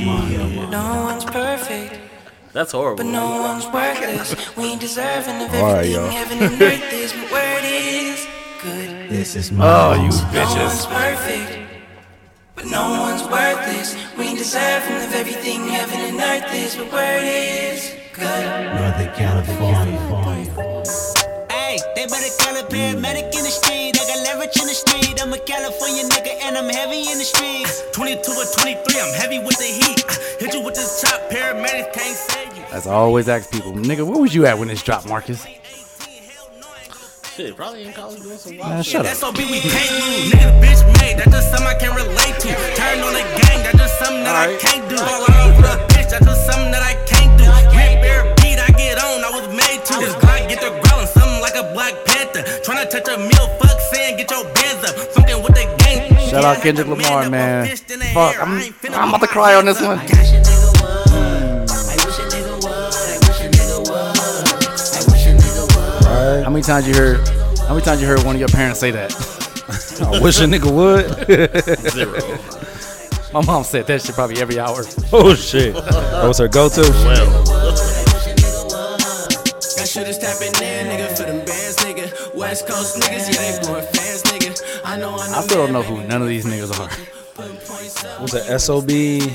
No one's perfect, That's horrible. but no one's worthless. We ain't deserving of All right, everything y'all. heaven and earth is. But where it is, good. This is my Oh, you No one's bitches. perfect, but no one's worthless. We ain't deserving of everything heaven and earth is. But where it is, good. Northern California. Hey, they better call a paramedic in the street. I got leverage in the street. I'm a California nigga and I'm heavy in the streets. 22 or 23, I'm heavy with the heat. Hit you with this chop, paramedics can't save you. As I always ask people, nigga, where was you at when this dropped, Marcus? Shit, probably in college doing some wild Man, shit. shut up. SOB, we can't lose. Nigga, bitch made, that's just something I can relate to. Turn on the gang, that's just something that I can't do. Fall out over the bitch, that's just something that I can't do. Rip bear beat, I get on, I was made to. This Glock get the growling, something like a Black Panther. Tryna touch a meal, fuck saying, get your bands up. Fucking with the gang. Shout out Kendrick Lamar, man. Fuck, I'm, I'm about to cry on this one. How many times you heard? How many times you heard one of your parents say that? I wish a nigga would. Zero. My mom said that shit probably every hour. oh shit. That was her go-to. Well, West Coast niggas, yeah, they blowing fans, nigga. I know I know. I still don't know who none of these niggas are. What's that? SOB.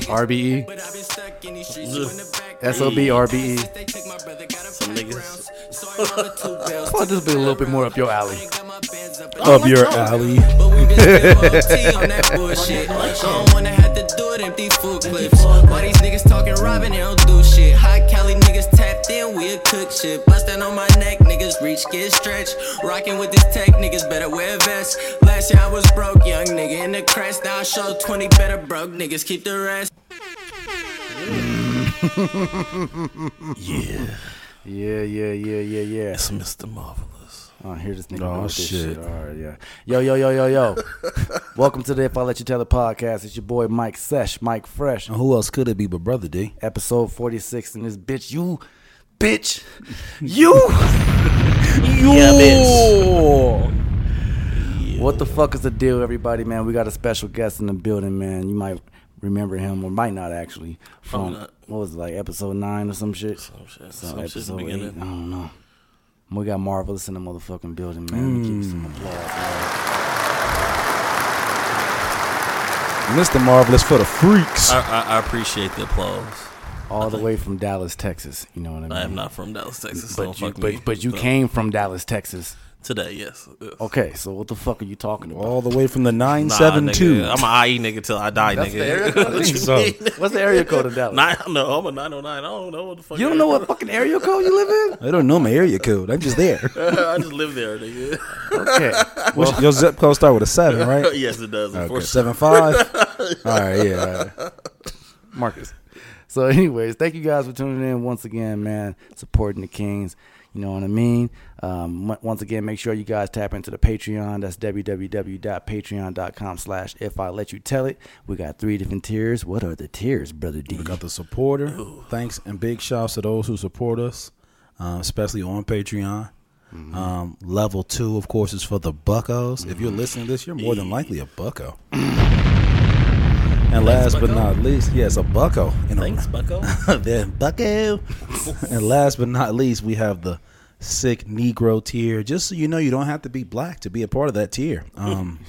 RBE, But I've been stuck in these streets you in the back. SOB, RBE. They took my brother, got him some niggas. Browns. So I rolled the two bills. Thought this would be a little bit more up your alley. Got my bands up. Up your alley. But we been still OT on that bullshit. I don't wanna have to do it empty food clips. Why these niggas talking robbing, they don't do shit. High Cali niggas tapped in, we a cook shit. Bustin' on my neck, niggas reach, get stretched. Rockin' with this tech, niggas better wear vests. Last year I was broke, young nigga in the crest. Now I show 20 better broke niggas, keep the rest. yeah, Yeah, yeah, yeah, yeah, yeah. it's Mr. Marvelous. Oh, here this nigga Oh, go with this shit. shit. All right, yeah. Yo, yo, yo, yo, yo. Welcome to the If I Let You Tell It podcast. It's your boy Mike Sesh, Mike Fresh. And who else could it be but Brother D? Episode 46. And this bitch, you, bitch, you, you. Yeah, What the fuck is the deal, everybody, man? We got a special guest in the building, man. You might remember him or might not actually from, not. what was it, like episode 9 or some shit? Some shit. So Some shit the episode eight, beginning. I don't know. We got Marvelous in the motherfucking building, man. Give you some Mm. applause, man. Mr. Marvelous for the freaks. I, I, I appreciate the applause. All the way from Dallas, Texas. You know what I mean? I am not from Dallas, Texas. So But you, fuck me. but, but you So, came from Dallas, Texas. Today, yes. yes. Okay, so what the fuck are you talking about? All the way from the Nah, 972. nigga, I'm an IE nigga till I die, That's nigga. the area code? What So- What's the area code of Dallas? Nine, no, I'm a 909. I don't know what the fuck. you don't know what fucking area code you live in? I don't know my area code. I'm just there. I just live there, nigga. Okay. What's- your zip code start with a seven, right? yes, it does. Okay, unfortunately. seven five. All right, yeah. all right. Marcus. So, anyways, thank you guys for tuning in once again, man. Supporting the Kings. You know what I mean? Um, once again, make sure you guys tap into the Patreon. That's www.patreon.com slash if I let you tell it. We got three different tiers. What are the tiers, Brother D? We got the supporter. Thanks and big shouts to those who support us, uh, especially on Patreon. Um, level two, of course, is for the buckos. If you're listening to this, you're more than likely a bucko. and last but not least, yes, a bucko. You know, Thanks, Bucko. then bucko. and last but not least, we have the sick Negro tier. Just so you know, you don't have to be black to be a part of that tier. Um,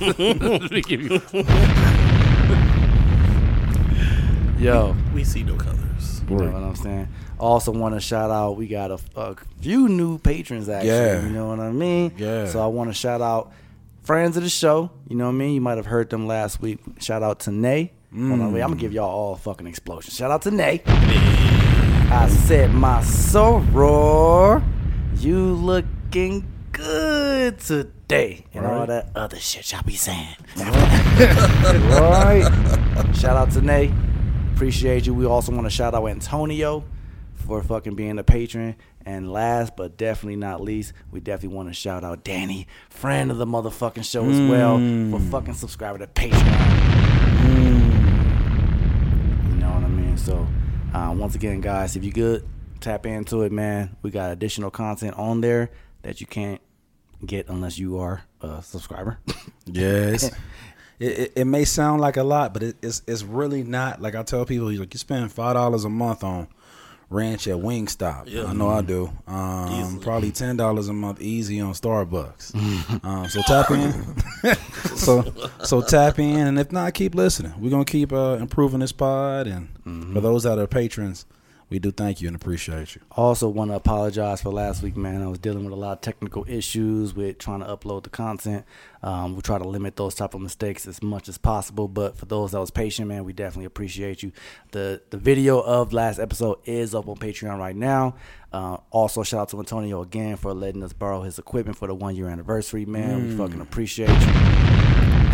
Yo, we see no colors. You know what I'm saying? Also, want to shout out. We got a, a few new patrons. Actually, Yeah. you know what I mean. Yeah. So I want to shout out friends of the show. You know what I mean? You might have heard them last week. Shout out to Nay. Hold on, wait, I'm gonna give y'all all a fucking explosion. Shout out to Nay. I said my soror, you looking good today, and all Right. that other shit y'all be saying. right. Shout out to Nay. Appreciate you. We also want to shout out Antonio for fucking being a patron. And last but definitely not least, we definitely want to shout out Danny, friend of the motherfucking show as well, for hmm. fucking subscribing to Patreon. Hmm. You know what I mean? So, uh, once again, guys, if you good, tap into it, man. We got additional content on there that you can't get unless you are a subscriber. Yes. it, it, it may sound like a lot, but it, it's it's really not. Like I tell people, you like you spend five dollars a month on ranch at Wingstop. Yeah. I know I do. Um, probably ten dollars a month easy on Starbucks. um, so tap in. so so tap in, and if not, keep listening. We're gonna keep uh, improving this pod, and for those that are patrons, we do thank you and appreciate you. Also, want to apologize for last week, man. I was dealing with a lot of technical issues with trying to upload the content. Um, we try to limit those type of mistakes as much as possible. But for those that was patient, man, we definitely appreciate you. the The video of last episode is up on Patreon right now. Uh, also, shout out to Antonio again for letting us borrow his equipment for the one year anniversary, man. We fucking appreciate you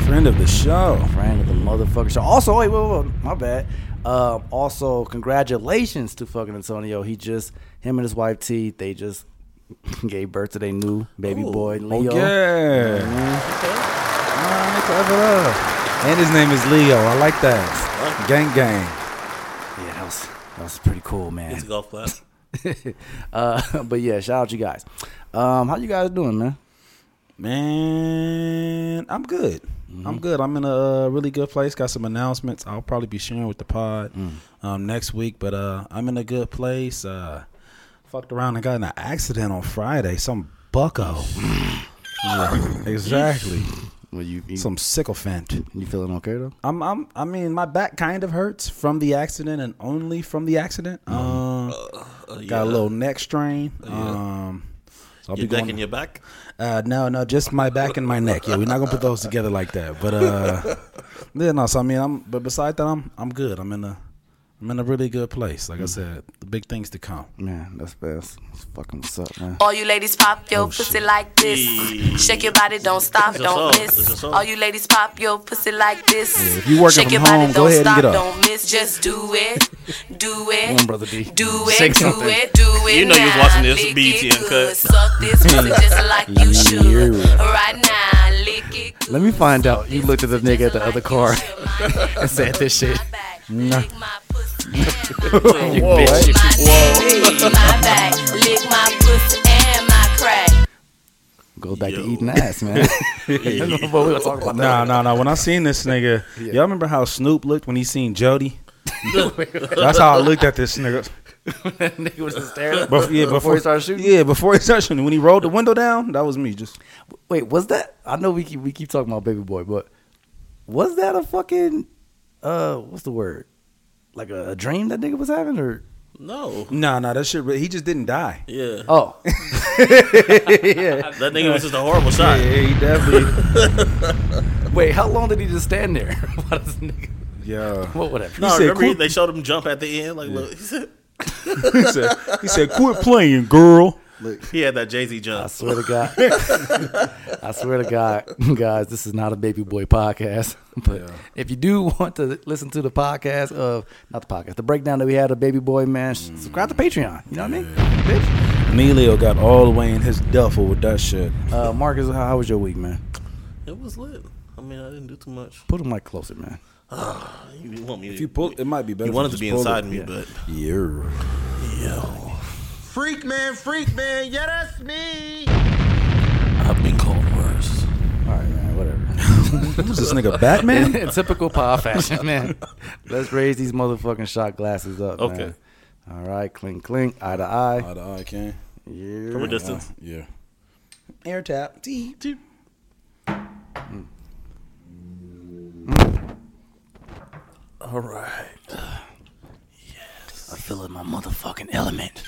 Friend of the show. friend of the motherfucker show. Also, wait, wait, wait, wait, my bad. Um, also, congratulations to fucking Antonio. He just him and his wife T. They just gave birth to their new baby Oh. boy Oh, Leo. yeah. All right, clap it up. And his name is Leo. I like that. Gang gang. Yeah, that was that was pretty cool, man. It's a golf class. uh, but yeah, shout out you guys. Um, how you guys doing, man? Man, I'm good. I'm good. I'm in a uh, really good place. Got some announcements. I'll probably be sharing with the pod um, next week. But uh, I'm in a good place. Uh, fucked around and got in an accident on Friday. Some bucko. yeah, exactly. Well, you you, Some sycophant. you feeling okay though? I'm, I'm, I mean, my back kind of hurts from the accident and only from the accident. Um, Uh, got a little neck strain. Um, so I'll Your be neck going. and your back. Uh, no, no, just my back and my neck. Yeah, we're not gonna put those together like that. But uh, yeah, no. So I mean, I'm. But besides that, I'm. I'm good. I'm in a. I'm in a really good place. Like I mm. said, the big things to come. Man, that's best. That's fucking what's up, man. All you ladies pop your Oh, pussy shit. like this. Hey. Shake your body, don't stop, It's don't song. It's a miss. All you ladies pop your pussy like this. Yeah, if you working Shake from your body, go don't ahead and stop, get up. don't miss. Just do it, do it, Come on, brother D. do it, Shake do it, do it. You know you was now. watching this Lick BET it Uncut. Suck this pussy just like you should. Right now, lick it. Good. Let me find out. You looked at the nigga at the other car you and said this shit. Lick my pussy and my You Whoa. bitch. Lick my back, lick my pussy and my crack. Goes back to eating ass, man. but we gonna talk about Nah, that. nah, nah. When I seen this nigga, y'all remember how Snoop looked when he seen Jody? That's how I looked at this nigga. nigga was just staring. Bef- yeah, before he started shooting. Yeah, before he started shooting. When he rolled the window down, that was me. Just Wait, was that? I know we keep we keep talking about baby boy, but was that a fucking uh what's the word? Like a, a dream that nigga was having, or No. nah, nah. That shit. re- He just didn't die. Yeah. oh yeah, That nigga was just a horrible shot. Yeah, he definitely. wait, how long did he just stand there? Why does nigga? yeah. Well, whatever. No, said remember he- quit- they showed him jump at the end. Like, look, he said he said, he said, "Quit playing, girl." He had that Jay Z jump. I swear to God, I swear to God, guys, this is not a baby boy podcast. But if you do want to listen to the podcast of not the podcast, the breakdown that we had of baby boy, man, subscribe to Patreon. You know what I mean, bitch. Emilio got all the way in his duffel with that shit. Uh, Marcus, how, how was your week, man? It was lit. I mean, I didn't do too much. Put the mic closer, man. You want me? If you pull, it might be better. You wanted to be inside it. me, Yeah. but Yeah. Freak man, freak man, yeah, that's me. I've been called worse. All right, man, whatever. Who's this nigga? Batman? in typical pod fashion, man. Let's raise these motherfucking shot glasses up. Okay. Man. All right, clink, clink, eye to eye. Eye to eye, can. Yeah. From a distance. Uh, yeah. Air tap. Tee. Hmm. All right. I feel in my motherfucking element.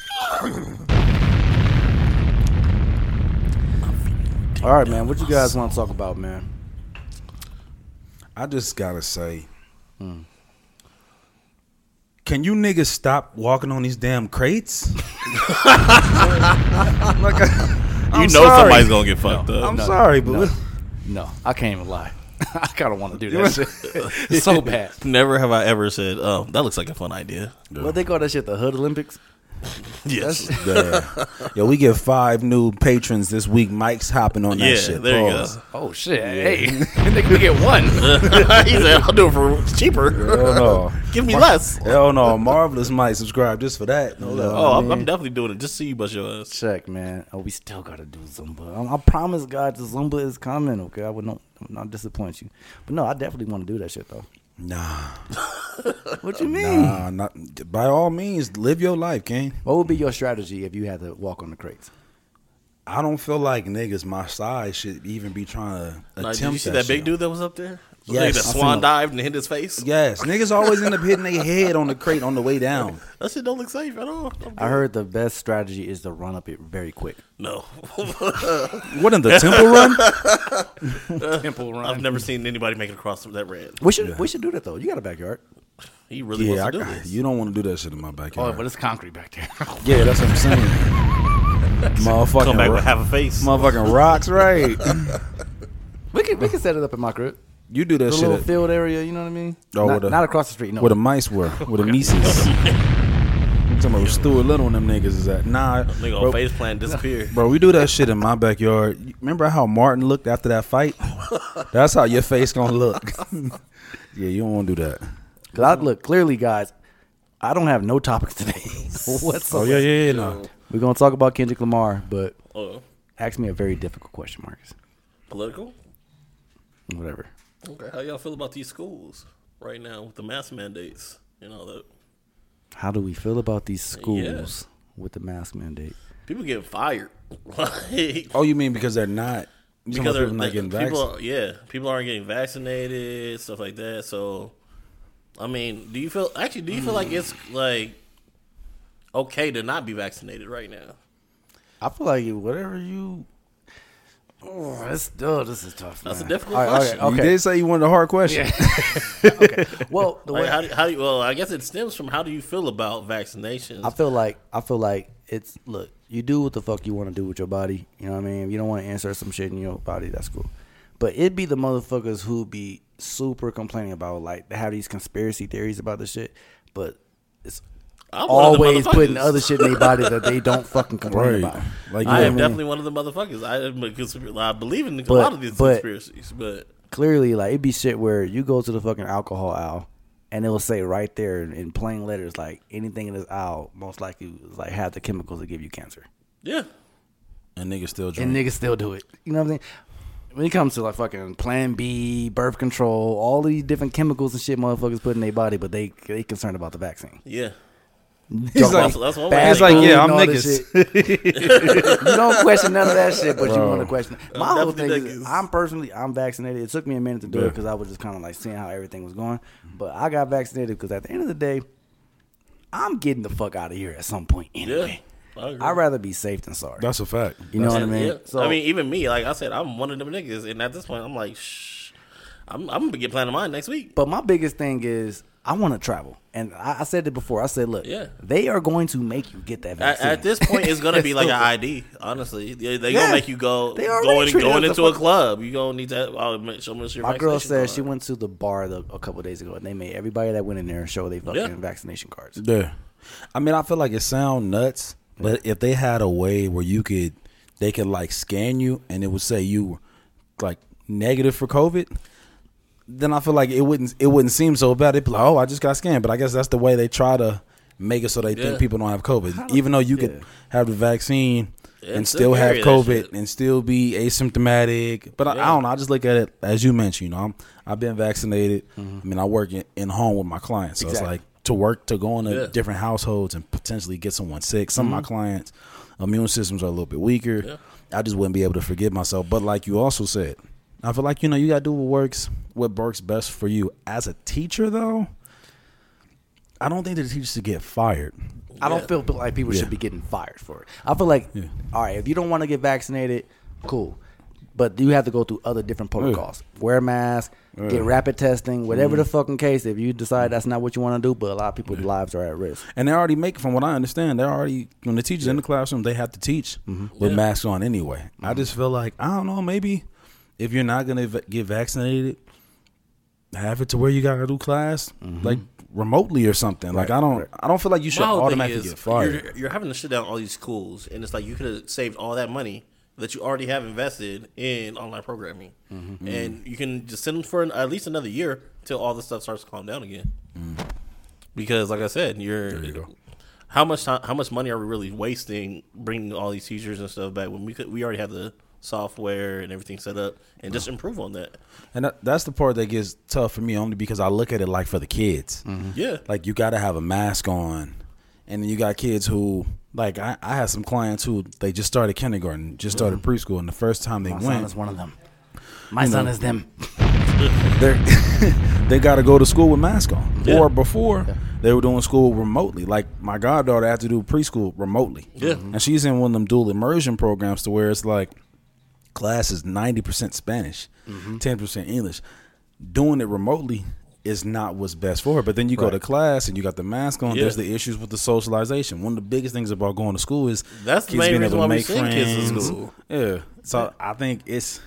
All right, man. What you guys want to talk about, man? I just gotta say, hmm. can you niggas stop walking on these damn crates? like, You I'm know sorry. somebody's gonna get fucked up. I'm sorry, but No, no, I can't even lie. I kind of want to do that shit. So bad. Never have I ever said, "Oh, that looks like a fun idea." What they call that shit? The Hood Olympics? Yes. Yeah. Yo, we get five new patrons this week. Mike's hopping on that Yeah, shit. there you Pause. go. Oh shit! Hey, they can get one. he said, "I'll do it for cheaper. Hell no. Give me less." Hell no. Marvelous might subscribe just for that. No love. Oh, I'm. I'm definitely doing it just see you bust your ass. Check, man. Oh, we still gotta do Zumba. I, I promise, God, the Zumba is coming. Okay, I would not. Not disappoint you. But no, I definitely want to do that shit though. Nah, What you mean? nah, not by all means. Live your life, King. What would be your strategy if you had to walk on the crates? I don't feel like niggas my size should even be trying to Like, attempt did you see that, shit. big dude that was up there? The Yes, nigga I swan him. dived and hit his face. Yes, niggas always end up hitting their head on the crate on the way down. That shit don't look safe at all. I'm I good. heard the best strategy is to run up it very quick. no. What in the temple run? Temple run. I've never seen anybody make it across that red. We should we should do that though. You got a backyard. He really Yeah, wants to do this. you don't want to do that shit in my backyard. Oh, but it's concrete back there. yeah, that's what I'm saying. motherfucking, Come back ro- with half a face. motherfucking rocks, right? we can we can set it up in my crib. You do that The shit little at- field area, you know what I mean? Oh, not, with the- not across the street. No, where the mice were, where the Mises. Some of Stuart Little and them niggas is at. Nah, Nigga on bro, face plant disappeared. bro, we do that shit in my backyard. Remember how Martin looked after that fight? That's how your face gonna look. yeah, you don't want to do that. Cause I look clearly, guys. I don't have no topics today. What's Oh yeah, yeah, yeah. No. We're gonna talk about Kendrick Lamar, but Oh, ask me a very difficult question, Marcus. political? Whatever. Okay. How y'all feel about these schools right now with the mask mandates? You know, that How do we feel about these schools with the mask mandate? people getting fired. like, Oh, you mean because they're not? because Because they're, people not getting people, vaccinated. yeah, people aren't getting vaccinated, stuff like that. So, I mean, do you feel actually? Do you feel like it's like okay to not be vaccinated right now? I feel like whatever you. Oh, it's, oh, this is tough. That's a man. difficult All right, question. Okay. You did say you wanted a hard question. Well, the Like, how do, how do you, well, I guess it stems from how do you feel about vaccinations? I feel like I feel like it's look. You do what the fuck you want to do with your body. You know what I mean. If you don't want to insert some shit in your body, that's cool. But it'd be the motherfuckers who be super complaining about like they have these conspiracy theories about this shit, but it's I'm one of the always putting other shit in their body that they don't fucking complain Right. about. Like I am know, definitely one of the motherfuckers. I am a conspiracy. I believe in a But- lot of these but- conspiracies, but Clearly, like it'd be shit where you go to the fucking alcohol aisle. And it will say right there in, in plain letters, like anything in this aisle most likely is like have the chemicals that give you cancer. yeah, and niggas still drink. and niggas still do it. You know what I'm saying? When it comes to like fucking Plan B, birth control, all these different chemicals and shit motherfuckers put in their body, but they they concerned about the vaccine. yeah. He's like, That's- that's one way Bad to he's like, yeah, I'm niggas. you don't question none of that shit, but you want to question. My I'm whole thing definitely is. I'm personally, I'm vaccinated. It took me a minute to do it because I was just kind of like seeing how everything was going. But I got vaccinated because at the end of the day, I'm getting the fuck out of here at some point anyway. Yeah, I agree. I'd rather be safe than sorry. That's a fact. you know what I mean? Yeah. So I mean, even me, like I said, I'm one of them niggas, and at this point, I'm like, shh, I'm, I'm gonna get planning mine next week. But my biggest thing is I want to travel, and I, I said it before. I said, look, Yeah. they are going to make you get that At, vaccine. at this point, it's gonna be like an ID. Honestly, they, they Yeah. gonna make you go They already going treat going into a club. You're gonna need to oh, make- show us your. My girl said card. she went to the bar the, a couple days ago, and they made everybody that went in there show their fucking Yeah. vaccination cards. Yeah. I mean, I feel like it sound nuts, but if they had a way where you could, they could like scan you and it would say you were like negative for COVID, then I feel like it wouldn't it wouldn't seem so bad. They'd be like, oh, I just got scanned. But I guess that's the way they try to make it so they Yeah. think people don't have COVID, even though you yeah. could have the vaccine. Yeah, and still still have COVID and still be asymptomatic, but I, I don't know. I just look at it as you mentioned. You know, I'm, I've been vaccinated. I mean, I work in, in home with my clients, so Mm-hmm. Exactly. it's like to work to go into Yeah. different households and potentially get someone sick. Some Mm-hmm. of my clients' immune systems are a little bit weaker. I just wouldn't be able to forgive myself. But like you also said, I feel like you know you gotta do what works what works best for you. As a teacher, though, I don't think that the teachers should get fired. I don't feel like people Yeah. should be getting fired for it. I feel like, Yeah. all right, if you don't want to get vaccinated, cool. But you have to go through other different protocols. Wear a mask, get rapid testing, whatever Mm-hmm. the fucking case. If you decide that's not what you want to do, but a lot of people's lives are at risk. And they're already making, from what I understand, they're already when the teachers in the classroom, they have to teach Mm-hmm. with masks on anyway. I just feel like I don't know, maybe if you're not gonna va- get vaccinated, have it to where you gotta do class like remotely or something. Like I don't, I don't feel like you should My automatically is, get fired. You're, you're having to shut down all these schools, and it's like you could have saved all that money that you already have invested in online programming, Mm-hmm. and you can just send them for an, at least another year till all this stuff starts to calm down again. Because, like I said, you're. Mm. you go. How much time, how much money are we really wasting bringing all these teachers and stuff back when we could we already have the software and everything set up, and just improve on that. And that, that's the part that gets tough for me only because I look at it like for the kids. Mm-hmm. Yeah, Like you got to have a mask on, and then you got kids who like I, I had some clients who they just started kindergarten, just started mm-hmm. preschool, and the first time they My son went, is one of them. My son know. is them. they they got to go to school with mask on. Yeah. Or before they were doing school remotely. Like my goddaughter had to do preschool remotely. Yeah. Mm-hmm. and she's in one of them dual immersion programs to where it's like class is ninety percent Spanish, Mm-hmm. 10 percent English. Doing it remotely is not what's best for her. But then you go to class and you got the mask on. Yeah. There's the issues with the socialization. One of the biggest things about going to school is That's the main being reason able to why we make send kids to school. Yeah. So I think it's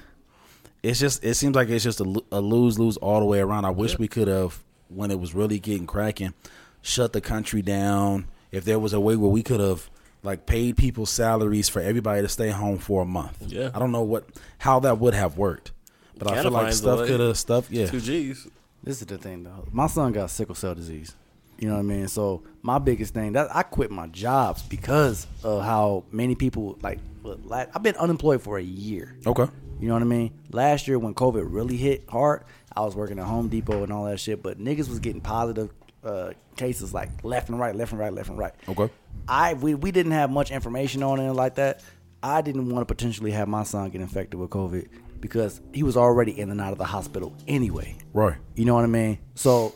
it's just it seems like it's just a, a lose lose all the way around. I wish we could have when it was really getting cracking, shut the country down. If there was a way where we could have like paid people salaries for everybody to stay home for a month. Yeah. I don't know what how that would have worked, but I feel like stuff could have stuff. Yeah, two G's. This is the thing though. My son got sickle cell disease. You know what I mean? So my biggest thing that I quit my jobs because of how many people like. I've been unemployed for a year. okay. You know what I mean? Last year when COVID really hit hard, I was working at Home Depot and all that shit. But niggas was getting positive uh, cases like left and right, left and right, left and right. Okay. I we, we didn't have much information on it like that. I didn't want to potentially have my son get infected with COVID because he was already in and out of the hospital anyway. Right. You know what I mean? So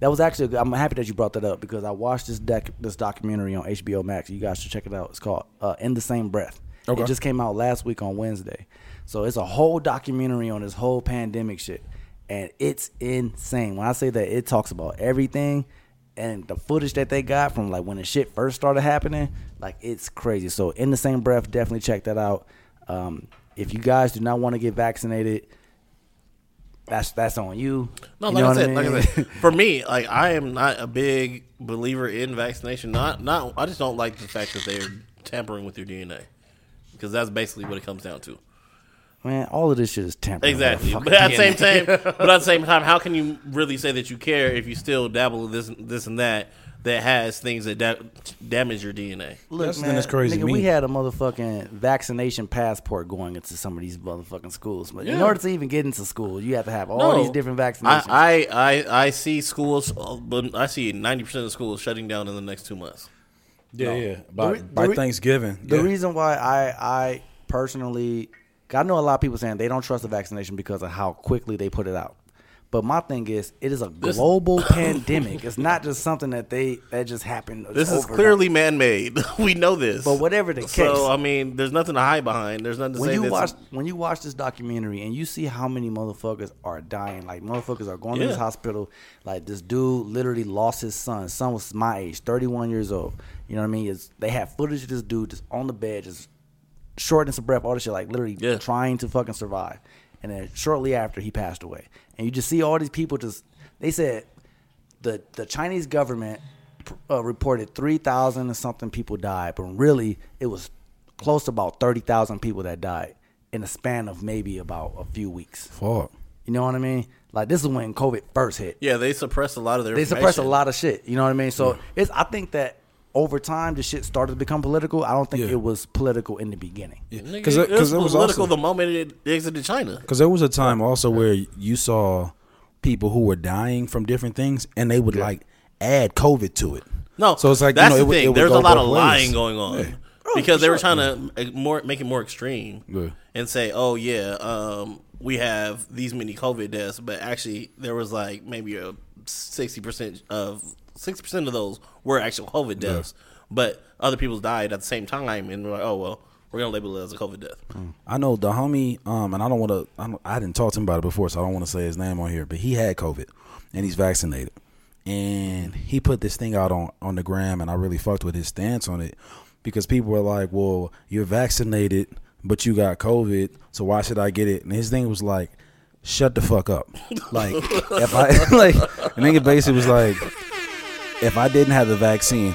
that was actually. a good- I'm happy that you brought that up because I watched this doc, this documentary on HBO Max. You guys should check it out. It's called uh, "In the Same Breath." Okay. It just came out last week on Wednesday. So it's a whole documentary on this whole pandemic shit, and it's insane. When I say that, it talks about everything. And the footage that they got from like when the shit first started happening, like it's crazy. So in the same breath, definitely check that out. Um, if you guys do not want to get vaccinated, that's that's on you. No, You like I said, mean? like I said, for me, like I am not a big believer in vaccination. Not, not. I just don't like the fact that they're tampering with your DNA because that's basically what it comes down to. Man, all of this shit is temporary. Exactly. But at the same time, but at the same time, how can you really say that you care if you still dabble in this, this and that that has things that da- damage your DNA? Look, That's the man, that's crazy nigga, we had a motherfucking vaccination passport going into some of these motherfucking schools. But in Yeah. order to even get into school, you have to have all these different vaccinations. I, I, I, I see schools, uh, but I see ninety percent of schools shutting down in the next two months. Yeah, yeah. The By, re- by the re- Thanksgiving. the yeah. reason why I I personally, 'cause I know a lot of people saying they don't trust the vaccination because of how quickly they put it out. But my thing is, it is a global pandemic. It's not just something that they that just happened. This is clearly man-made. we know this. But whatever the case, So I mean, there's nothing to hide behind. There's nothing to when say. you watch when you watch this documentary and you see how many motherfuckers are dying, like motherfuckers are going to this hospital. Like this dude literally lost his son. His son was my age, thirty one years old. You know what I mean? It's, they have footage of this dude just on the bed, just shortness of breath, all this shit, like literally Yeah. trying to fucking survive. And then shortly after, he passed away. And you just see all these people just. They said the the Chinese government uh, reported three thousand and something people died, but really it was close to about thirty thousand people that died in a span of maybe about a few weeks. Fuck. You know what I mean? Like this is when COVID first hit. yeah, they suppress a lot of their. They suppressed a lot of shit. You know what I mean? So it's I think that over time the shit started to become political. I don't think Yeah. it was political in the beginning. Nigga, Because it, was it was political also the moment it exited China. because there was a time also where you saw people who were dying from different things, and they would like add COVID to it. No, so it's like that's you know, the it would- thing. it would There's go a lot both of ways. lying going on Yeah. because they were trying to uh, more make it more extreme Yeah. and say, "Oh yeah, um, we have these many COVID deaths," but actually there was like maybe a sixty percent of sixty percent of those were actual COVID deaths, but other people died at the same time, and we're like, "Oh well, we're gonna label it as a COVID death." I know the homie, um, and I don't want to. I, I didn't talk to him about it before, so I don't want to say his name on here. But he had COVID, and he's vaccinated, and he put this thing out on on the gram, and I really fucked with his stance on it because people were like, "Well, you're vaccinated, but you got COVID, so why should I get it?" And his thing was like, "Shut the fuck up!" like if I like, the nigga basically was like, "If I didn't have the vaccine."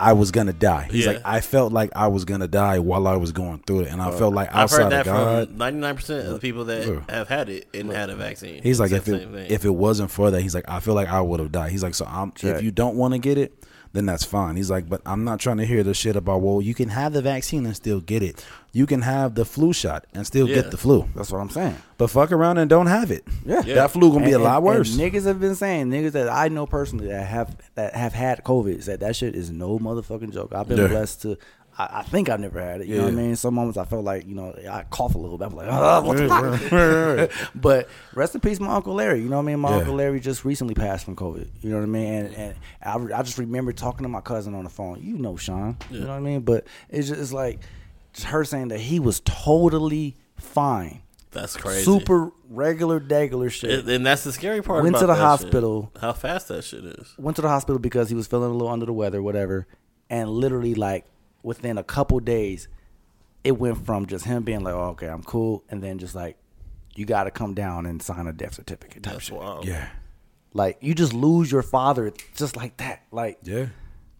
I was gonna die. He's Yeah. like, I felt like I was gonna die while I was going through it, and I felt like I've outside heard that of God, ninety nine percent of the people that Yeah. have had it and had a vaccine. He's like, if it if it wasn't for that, he's like, I feel like I would have died. He's like, so I'm Check. if you don't want to get it, then that's fine. He's like, but I'm not trying to hear the shit about well, you can have the vaccine and still get it. You can have the flu shot and still Yeah. get the flu. That's what I'm saying. But fuck around and don't have it. Yeah. That flu gonna be a And- lot worse. And niggas have been saying niggas that I know personally that have that have had COVID said that shit is no motherfucking joke. I've been Yeah. blessed to. I, I think I've never had it. You know what I mean? Some moments I felt like you know I cough a little bit. I'm like, oh, what the fuck? but rest in peace, my uncle Larry. You know what I mean? My Yeah. uncle Larry just recently passed from COVID. You know what I mean? And, and I, re- I just remember talking to my cousin on the phone. You know, Sean. You know what I mean? But it's just it's like just her saying that he was totally fine. That's crazy. Super regular, degular shit. And, and that's the scary part. Went to the hospital. shit. How fast that shit is. went to the hospital because he was feeling a little under the weather, whatever. And literally, like within a couple days, it went from just him being like, oh, "Okay, I'm cool," and then just like, "You got to come down and sign a death certificate." Type That's shit. wild. yeah. Like you just lose your father just like that. Like Yeah.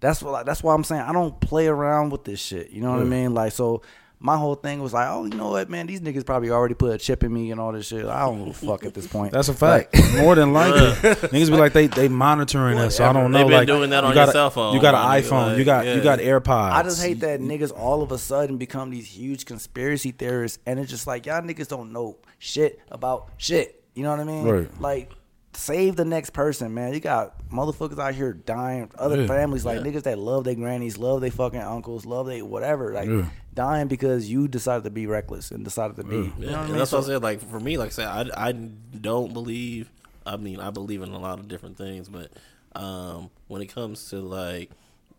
that's what. That's why I'm saying I don't play around with this shit. You know what I mean? Like so. My whole thing was like, oh, you know what, man? These niggas probably already put a chip in me and all this shit. I don't give a fuck at this point. That's a fact. More than likely, niggas be like they they monitoring us. So I don't know. They've been like doing that you on got your a- cell phone, You got an iPhone. like, you got you yeah. got AirPods. I just hate that niggas all of a sudden become these huge conspiracy theorists, and it's just like y'all niggas don't know shit about shit. You know what I mean? Right. Like, save the next person, man. You got motherfuckers out here dying, other Yeah. families like niggas that love their grannies, love their fucking uncles, love they whatever, like Yeah. dying because you decided to be reckless and decided to be. You know Yeah, what I and mean? that's So- what I said. Like for me, like I said, I, I don't believe. I mean, I believe in a lot of different things, but um, when it comes to like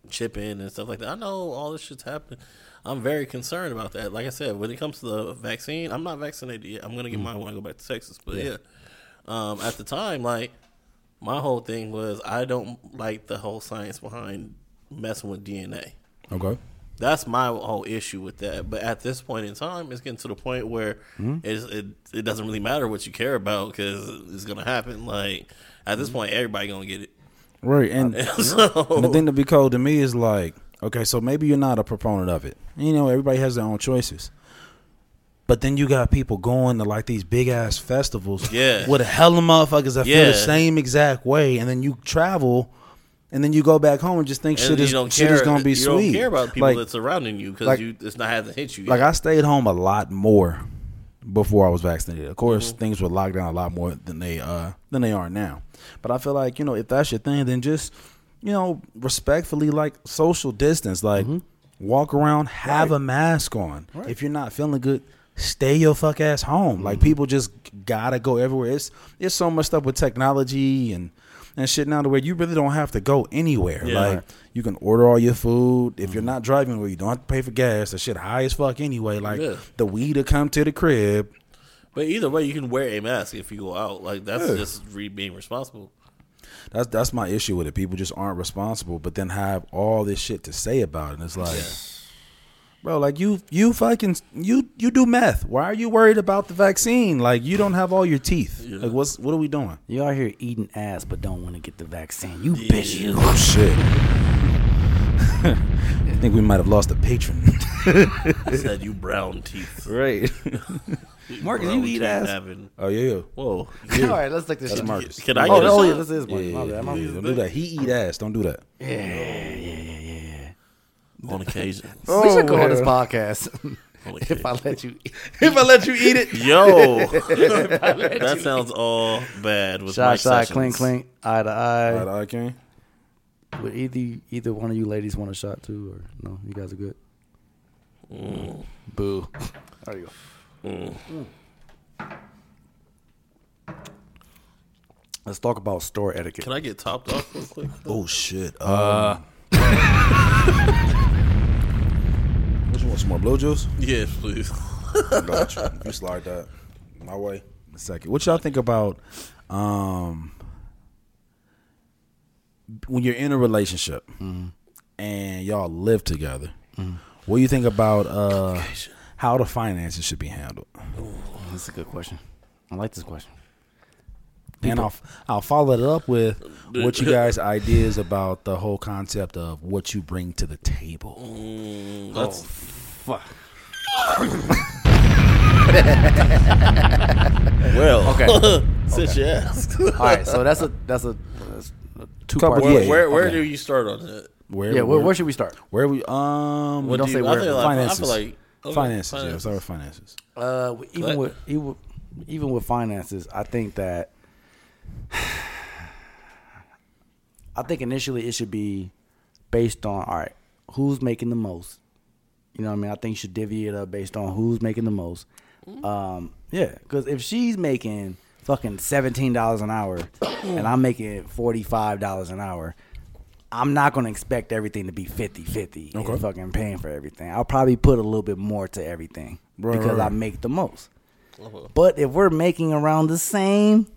chipping and stuff like that, I know all this shit's happening. I'm very concerned about that. Like I said, when it comes to the vaccine, I'm not vaccinated yet. I'm gonna get mine when I go back to Texas. But yeah, um, at the time, like my whole thing was I don't like the whole science behind messing with DNA. okay. That's my whole issue with that. But at this point in time, it's getting to the point where it's, it it doesn't really matter what you care about because it's gonna happen. Like at this point, everybody gonna get it. Right, and, So- and the thing to be cold to me is like, okay, so maybe you're not a proponent of it. You know, everybody has their own choices. But then you got people going to like these big ass festivals, Yeah. with a hell of motherfuckers that feel the same exact way, and then you travel, and then you go back home and just think And shit is shit care. is gonna be sweet. you don't care about people like, that's surrounding you because like- you it's not hasn't hit you. Yet. like I stayed home a lot more before I was vaccinated. Of course, Mm-hmm. things were locked down a lot more than they uh than they are now. But I feel like you know if that's your thing, then just you know respectfully like social distance, like Mm-hmm. walk around, have a mask on. If you're not feeling good. Stay your fuck ass home. Like Mm-hmm. people just gotta go everywhere. It's it's so much stuff with technology and and shit now to where you really don't have to go anywhere. Yeah. Like you can order all your food. If you're not driving where you don't have to pay for gas, the shit high as fuck anyway. Like Yeah. the weed to come to the crib. but either way, you can wear a mask if you go out. Like that's Yeah. just re- being responsible. That's that's my issue with it. People just aren't responsible, but then have all this shit to say about it. And it's like, bro, like you you fucking you you do meth. Why are you worried about the vaccine? Like you don't have all your teeth. Like what's what are we doing? you out here eating ass but don't want to get the vaccine. You bitch, you. Oh shit. I think we might have lost a patron. I said you brown teeth. right. Marcus, Brown you eat ass. having- Oh yeah. yeah. Whoa. All right, let's take this That's shit. Marcus. Can I Oh, get a oh yeah, this is Yeah, Marcus. yeah, My bad. My yeah, bad. Don't do that. He eat ass. Don't do that. On occasion. Oh, we should call this oh, podcast. On if occasion. I let you if I let you eat it. Yo, that sounds all bad with Shot, Mike shot, Sessions. clink, clink, eye to eye. Right, I can. Would either either one of you ladies want a shot too, or no? You guys are good. Mm. Boo. There you go. Mm. Let's talk about store etiquette. Can I get topped off real quick? Oh shit. Um, uh. What you want? Some more blue juice? Yes, please. Got you. You slide that my way. A second. What y'all think about um when you're in a relationship and y'all live together? What do you think about uh how the finances should be handled? That's a good question. I like this question. And I'll I'll follow it up with what you guys' ideas about the whole concept of what you bring to the table. That's Fuck. well. Okay. Since you asked, All right, so that's a that's a, that's a two Couple- part. yeah, where where, where Okay. do you start on that? Where? Yeah, where, where should we start? Where we? Um, What don't do say you- where- I feel like, I finances. feel like okay, finances. Yeah, start with finances. Uh, even What? with even, even with finances, I think that I think initially it should be based on all right, who's making the most. You know what I mean? I think you should divvy it up based on who's making the most. Um, yeah, because if she's making fucking seventeen dollars an hour and I'm making forty five dollars an hour, I'm not gonna expect everything to be 50-50 Okay. and fucking paying for everything. I'll probably put a little bit more to everything Right, because right, I make the most. But if we're making around the same,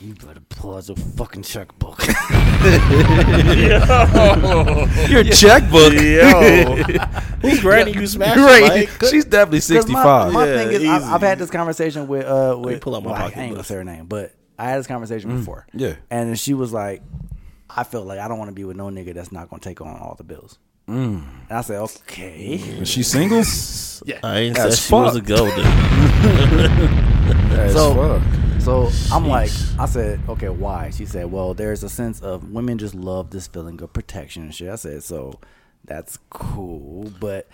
you better pull out your fucking checkbook. Your checkbook. Yo, who's granny you smash? Right. Like, She's definitely sixty-five. My, my Yeah, thing is, I've, easy. I've had this conversation with uh with pull out my well, I- pocket I ain't gonna say her name, but I had this conversation before. yeah. and she was like, "I feel like I don't want to be with no nigga that's not gonna take on all the bills." Mm. And I said, "Okay." Is she single? I ain't said As she was a golden. As So- fuck. So I'm like, I said, okay, why? She said, well, there's a sense of women just love this feeling of protection and shit. I said, so that's cool, but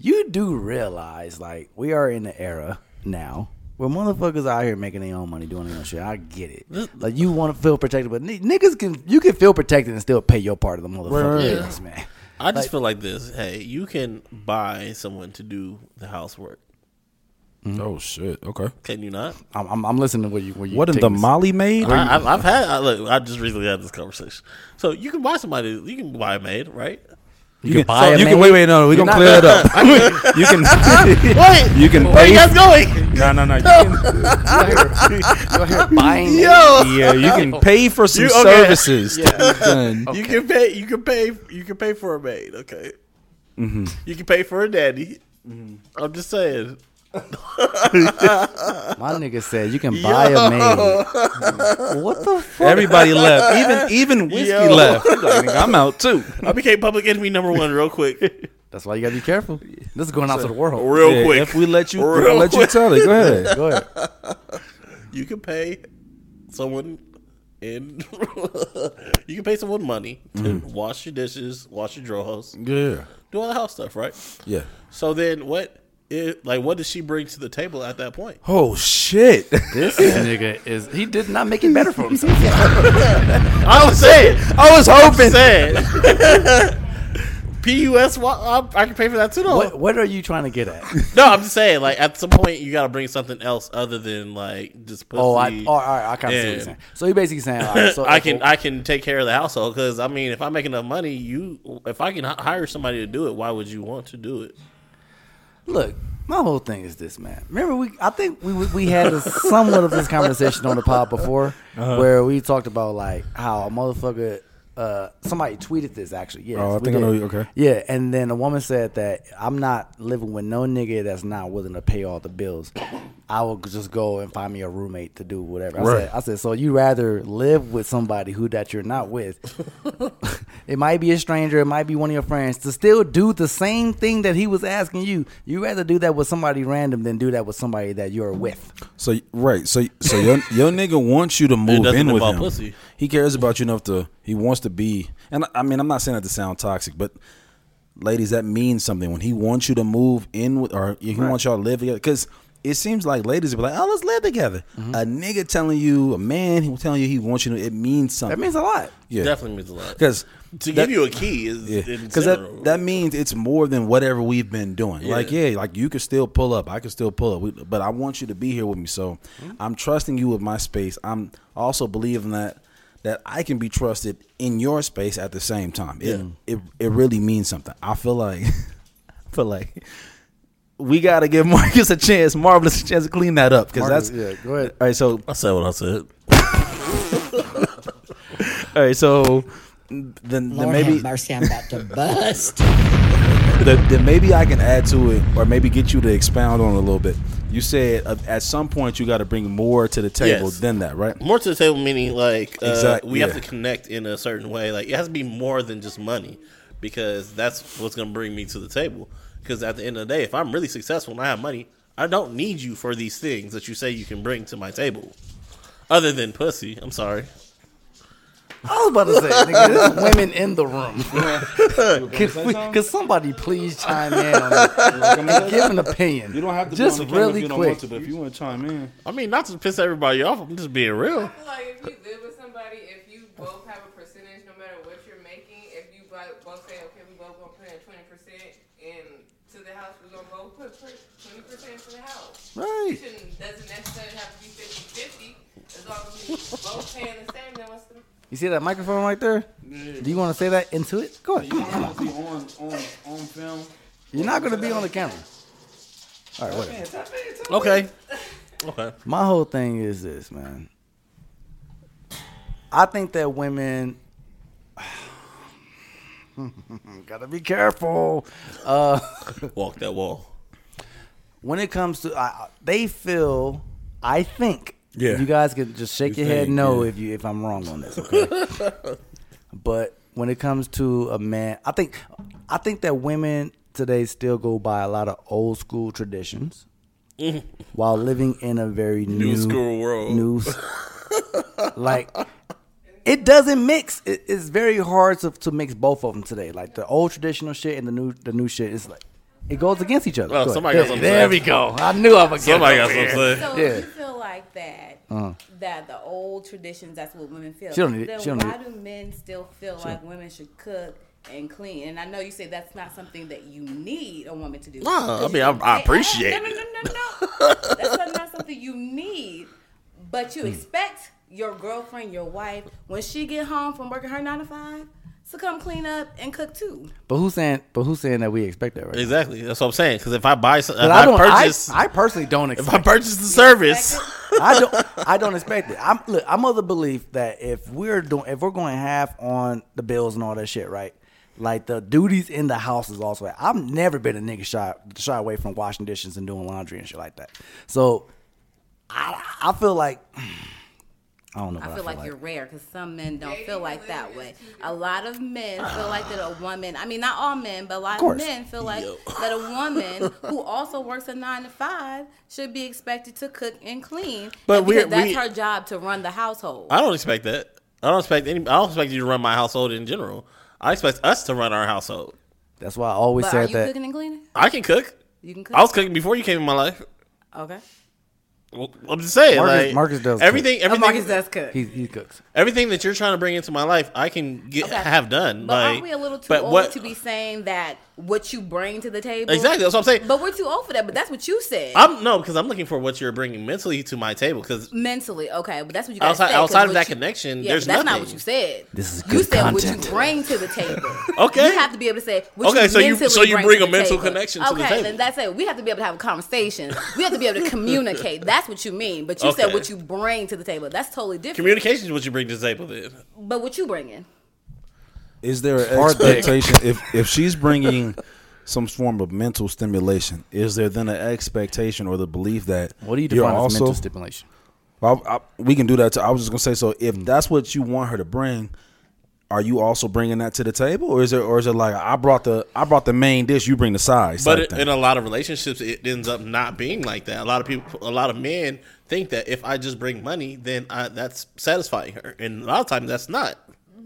you do realize, like, we are in the era now where motherfuckers out here making their own money doing their own shit. I get it. Like, you want to feel protected, but n- niggas can, you can feel protected and still pay your part of the motherfucking Right, right. business, man. I just Like- feel like this. Hey, you can buy someone to do the housework. Mm-hmm. Oh shit. Okay. Can you not? I'm, I'm, I'm listening to what you, what you What in the this- Molly maid? I, I've, I've had. I, look, I just recently had this conversation. So you can buy somebody. You can buy a maid, right? You can, buy a you can wait, wait, no, no, we You're gonna not- clear it up. you can, Wait, you can where are you pay. guys going? No, no, no. You can, You out here buying Yo, yeah, you can pay for some You- okay. services. to be done. you can pay. You can pay. You can pay for a maid. Okay. Mm-hmm. You can pay for a daddy. I'm just saying. My nigga said you can buy a maid. What the fuck? Everybody left. Even even whiskey Yo. left. Like, nigga, I'm out too. I became public enemy number one real quick. That's why you gotta be careful. This is going out to the world. Real Yeah, quick. If we let you, Real we'll let you tell it. Go ahead. Go ahead. you can pay someone in you can pay someone money to Mm-hmm. wash your dishes, wash your drawers, Yeah. do all the house stuff, right? Yeah. So then what it, like what does she bring to the table at that point? Oh shit. This nigga is he did not make it better for himself. I was saying, I was hoping. saying. PUS, wa- I, I can pay for that too. Though. what what are you trying to get at? No, I'm just saying, like at some point, you got to bring something else other than like just pussy. Oh, I oh, all right, I kind of see what you're saying. So you're basically saying, all right, so I can I can take care of the household because I mean, if I make enough money, you if I can hire somebody to do it, why would you want to do it? Look. My whole thing is this, man. Remember, we I think we we had a, somewhat of this conversation on the pod before, Uh-huh. where we talked about like how a motherfucker. Uh, somebody tweeted this actually. Yeah, Oh, I think I know you- okay. Yeah, and then a woman said that I'm not living with no nigga that's not willing to pay all the bills. I will just go and find me a roommate to do whatever. I Right. said, I said, so you rather live with somebody who that you're not with. It might be a stranger, it might be one of your friends to still do the same thing that he was asking you. You rather do that with somebody random than do that with somebody that you're with. So right, so so your your nigga wants you to move in with him. pussy. He cares about you enough to. He wants to be. And I mean, I'm not saying that to sound toxic, but ladies, that means something when he wants you to move in with, or he wants y'all to live together. Because it seems like ladies will be like, "Oh, let's live together." Mm-hmm. A nigga telling you, a man he telling you he wants you to. It means something. That means a lot. yeah, Definitely means a lot. because To give you a key is because general. that that means it's more than whatever we've been doing. Yeah. Like, yeah, like you can still pull up, I can still pull up, we, but I want you to be here with me. So Mm-hmm. I'm trusting you with my space. I'm also believing that that I can be trusted in your space at the same time. It it, it really means something. I feel like I feel like we got to give Marcus a chance, Marvelous a chance to clean that up because that's yeah, go ahead. All right, so I said what I said. all right, so then, then Lord maybe have mercy, I'm about to bust. then, then maybe I can add to it, or maybe get you to expound on it a little bit. You said uh, at some point you got to bring more to the table Yes. than that, right? More to the table, meaning like uh, Exact- we have yeah. to connect in a certain way. Like it has to be more than just money, because that's what's going to bring me to the table. Because at the end of the day, if I'm really successful and I have money, I don't need you for these things that you say you can bring to my table, other than pussy. I'm sorry. I was about to say, nigga, there's women in the room. Could, we- could somebody please chime in on that and give an opinion? You don't have to just be on the really if you don't quick. want to, but if you want to chime in, I mean, not to piss everybody off. I'm just being real. I feel like if you live with somebody, if you both have a percentage, no matter what you're making, if you bo- both say, okay, we both gonna put in twenty percent into the house, we're gonna both put twenty percent into the house. Right. It doesn't necessarily have to be 50-50. As long as we both paying the same, then what's the You see that microphone right there? Yeah. Do you want to say that into it? Go ahead. you don't have to be on on on film. You're not going to be on the camera. All right, whatever. Okay. Okay. My whole thing is this, man. I think that women gotta be careful. Uh, Walk that wall. When it comes to, I, they feel. I think. Yeah. You guys can just shake You your head think, no yeah. if you if I'm wrong on this. Okay. but when it comes to a man, I think I think that women today still go by a lot of old school traditions. while living in a very new, New school world. New, like it doesn't mix. It, it's very hard to, to mix both of them today. Like the old traditional shit and the new the new shit. It's like it goes against each other. Oh, Go ahead. somebody got there, something to there we go. I knew I would get Somebody got something here. to say. So Yeah. if you feel like that, Uh-huh. that the old traditions, that's what women feel. She don't need it. She don't why need do men still feel like women should cook and clean? And I know you say that's not something that you need a woman to do. No, I 'Cause mean, I- I appreciate "Ah, no, it." No, no, no, no. that's not- not something you need, but Hmm. you expect your girlfriend, your wife, when she get home from working her nine to five, to come clean up and cook too. But who's saying? But who's saying that we expect that right? Exactly. That's what I'm saying. Because if I buy, some, if 'Cause I, I don't. I, purchase, I personally don't if I purchase the service, I don't. I don't expect it. I'm look. I'm of the belief that if we're doing, if we're going half on the bills and all that shit, right? Like the duties in the house is also. I've never been a nigga shy shy away from washing dishes and doing laundry and shit like that. So, I I feel like I don't know. I what feel like, you're rare because some men don't feel like that way. A lot of men feel like that a woman. I mean, not all men, but a lot of, course. men feel like that a woman who also works a nine to five should be expected to cook and clean. But and we're- because that's we- her job to run the household. I don't expect that. I don't expect any. I don't expect you to run my household in general. I expect us to run our household. That's why I always but are you that. cooking and cleaning? I can cook. You can cook. I was cooking before you came in my life. Okay. Well, I'm just saying, Marcus- like Marcus does everything. cook. Oh, Everything. Marcus does cook. He he cooks. everything that you're trying to bring into my life, I can get Okay. have done. But like, aren't we a little too old what- to be saying that what you bring to the table? Exactly. That's what I'm saying. But we're too old for that. But that's what you said. I'm no, because I'm looking for what you're bringing mentally to my table. Because Mentally, okay, but that's what you got Outside- say, 'cause outside of that you- connection, yeah, there's but that's not what you said. This is good you good said what you bring to the table. Okay. you have to be able to say. What Okay, you so you- mentally so you bring, bring a mental table. connection to okay, the table. then that's it. We have to be able to have a conversation. We have to be able to communicate. That's what you mean. But you said what you bring to the table. That's totally different. communication is what you bring to the table. Then but what you bringing? Is there an Hard dick. expectation if if she's bringing some form of mental stimulation? Is there then an expectation or the belief that What do you you're define as mental stimulation? Well, I, we can do that. Too. I was just gonna say. So, if hmm. that's what you want her to bring, are you also bringing that to the table, or is it, or is it like I brought the I brought the main dish, you bring the sides? But it, in a lot of relationships, it ends up not being like that. A lot of people, a lot of men think that if I just bring money, then I, that's satisfying her, and a lot of times that's not.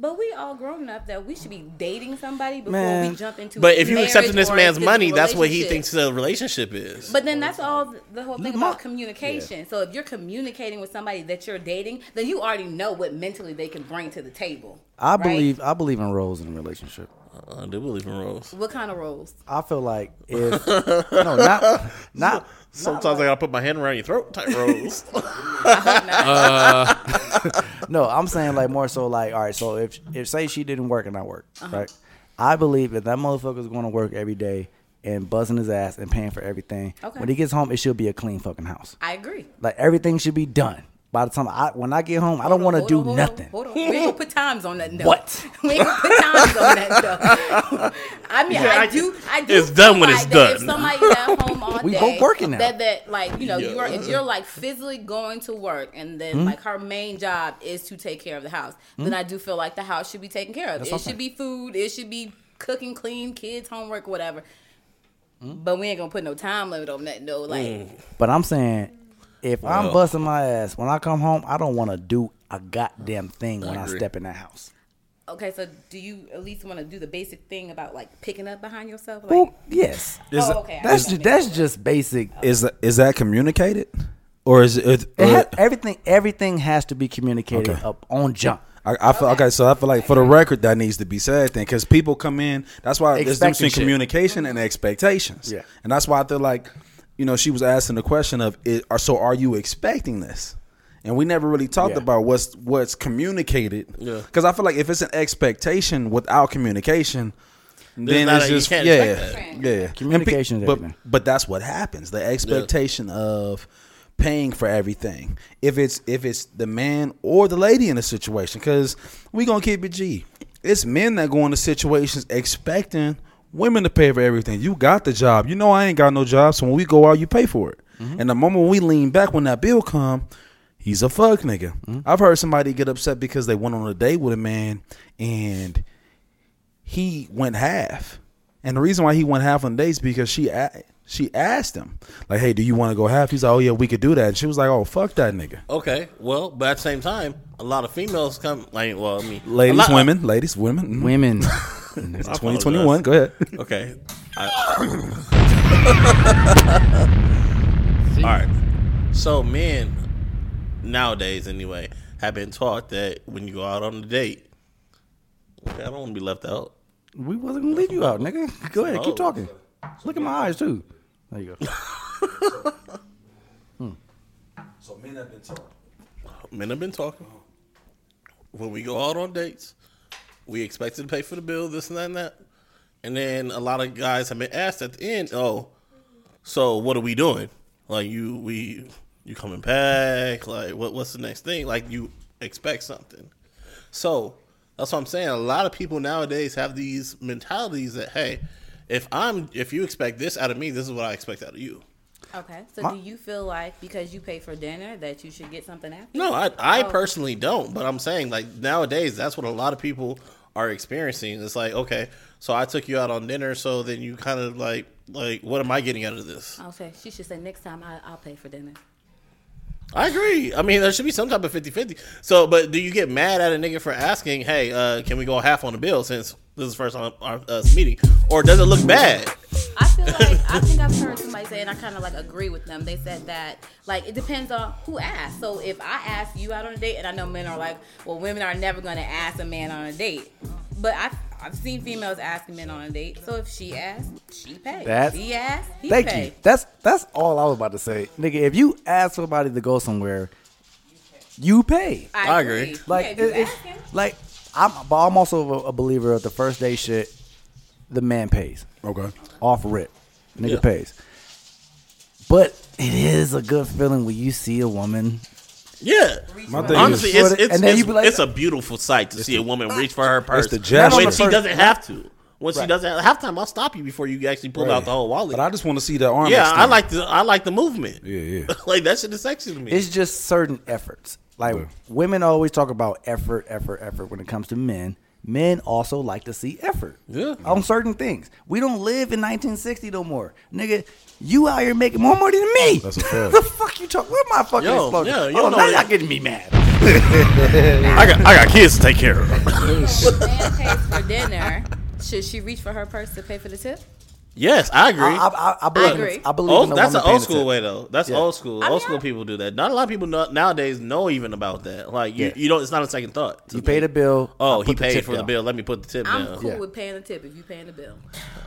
But we all grown enough that we should be dating somebody before Man. we jump into. But if you're accepting this man's money, that's what he thinks the relationship is. But then that's all the whole thing about communication. So if you're communicating with somebody that you're dating, then you already know what mentally they can bring to the table. I right? believe I believe in roles in a relationship. Uh, I do believe in roles. What kind of roles? I feel like if no, not not Sometimes I gotta put my hand around your throat, type roles. Uh, no. I'm saying like more so like all right. So if if say she didn't work and I work, Uh-huh. right? I believe if that motherfucker is going to work every day and buzzing his ass and paying for everything, Okay. when he gets home, it should be a clean fucking house. I agree. Like everything should be done by the time I when I get home. I don't want to do on, hold on, nothing. Hold on, We ain't gonna put times on that. Though. What? We ain't gonna put times on that though. I mean, Yeah, I, I- do. I do. it's done when it's that If done. somebody's at home all We day, both working now. That that like you know Yeah. you're if you're like physically going to work and then Hmm? like her main job is to take care of the house, then I do feel like the house should be taken care of. That's it what should I'm be food. It should be cooking, clean, kids, homework, whatever. Hmm? But we ain't gonna put no time limit on that. No, like Mm. But I'm saying if I'm busting my ass when I come home, I don't want to do a goddamn thing when I, step in that house. Okay, so do you at least want to do the basic thing about like picking up behind yourself? Like, Well, yes. Oh, Is it- okay. That's understand. ju- that's just basic. Is that is that communicated, or is it? It or- ha- everything everything has to be communicated Okay. up on jump. I, I feel okay. So I feel like for the record, that needs to be said then, because people come in. That's why there's difference between communication and mm-hmm. expectations. Yeah. and that's why I feel like, you know, she was asking the question of, it, are so are you expecting this? And we never really talked Yeah. about what's what's communicated. Yeah. because I feel like if it's an expectation without communication, then not it's a- just can't yeah, yeah. Communication And is but, everything. but that's what happens. The expectation of paying for everything. If it's if it's the man or the lady in a situation, because we gonna keep it G. It's men that go into situations expecting women to pay for everything. You got the job. You know I ain't got no job, so when we go out, you pay for it. And the moment we lean back when that bill come, he's a fuck nigga. I've heard somebody get upset because they went on a date with a man and he went half. And the reason why he went half on dates because she a- she asked him like, "Hey, do you want to go half?" He's like, "Oh yeah, we could do that." And she was like, "Oh fuck that nigga." Okay, well, but at the same time, a lot of females come like, well, I mean, Ladies, lot- women, ladies, women, mhm. Women. It's I 2021. Go ahead. Okay. I- All right. So men nowadays, anyway, have been taught that when you go out on a date, okay, I don't want to be left out. We wasn't gonna leave you out, nigga. Go ahead, keep talking. Look at my eyes too. There you go. Hmm. So men have been taught. Men have been talking. When we go out on dates, we expected to pay for the bill, this and that and that. And then a lot of guys have been asked at the end, oh, so what are we doing? Like you we you coming back? Like what what's the next thing? Like you expect something. So that's what I'm saying. A lot of people nowadays have these mentalities that, hey, if I'm if you expect this out of me, this is what I expect out of you. Okay, so My- do you feel like because you pay for dinner that you should get something after? No, I I Oh. personally don't, but I'm saying like nowadays that's what a lot of people are experiencing. It's like, okay, so I took you out on dinner, so then you kind of like like what am I getting out of this? I'll she should say next time I, I'll pay for dinner. I agree. I mean, there should be some type of 50-50. So, but do you get mad at a nigga for asking, "Hey, uh, can we go half on the bill since this is the first time our us uh, meeting?" Or does it look bad? I feel like I think I've heard somebody say, and I kind of like agree with them. They said that like it depends on who asked. So if I ask you out on a date, and I know men are like, well, women are never going to ask a man on a date, but I've I've seen females asking men on a date. So if she asks, she pays. That's- he asks, he Thank pays. you. That's that's all I was about to say, nigga. If you ask somebody to go somewhere, you pay. I I agree. agree. Like, Yeah, if you it- it's- like I'm, but I'm also a, a believer of the first day shit. The man pays. Okay. Off rip, nigga Yeah. pays. But it is a good feeling when you see a woman. Yeah. My thing Honestly, is- it's And it's, then it's, you be like- it's a beautiful sight to see a woman reach for her purse the gesture. when she doesn't have to. When she doesn't have time, I'll stop you before you actually pull Right. out the whole wallet. But I just want to see the arm. yeah, I extend. like the I like the movement. Yeah, yeah. like that shit is sexy to me. It's just certain efforts. Like Yeah. women always talk about effort, effort, effort when it comes to men. Men also like to see effort. Yeah. On certain things. We don't live in 1960 no more. Nigga, you out here making more money than me. That's a fact. the fuck you talking? Where my fucking Yo, explosion? yeah, you oh, don't know now y'all getting me mad. I got I got kids to take care of. Man pays for dinner, should she reach for her purse to pay for the tip? Yes, I agree. I, I, I believe, agree. In, I believe oh, Old, in that's an old school way though. That's Yeah. old school. I old mean, school I- people do that. Not a lot of people know, nowadays know even about that. Like you, Yeah. you don't. It's not a second thought. You me. pay the bill. Oh, he put the paid tip for the bill. Let me put the tip I'm down. cool Yeah. with paying the tip if you paying the bill.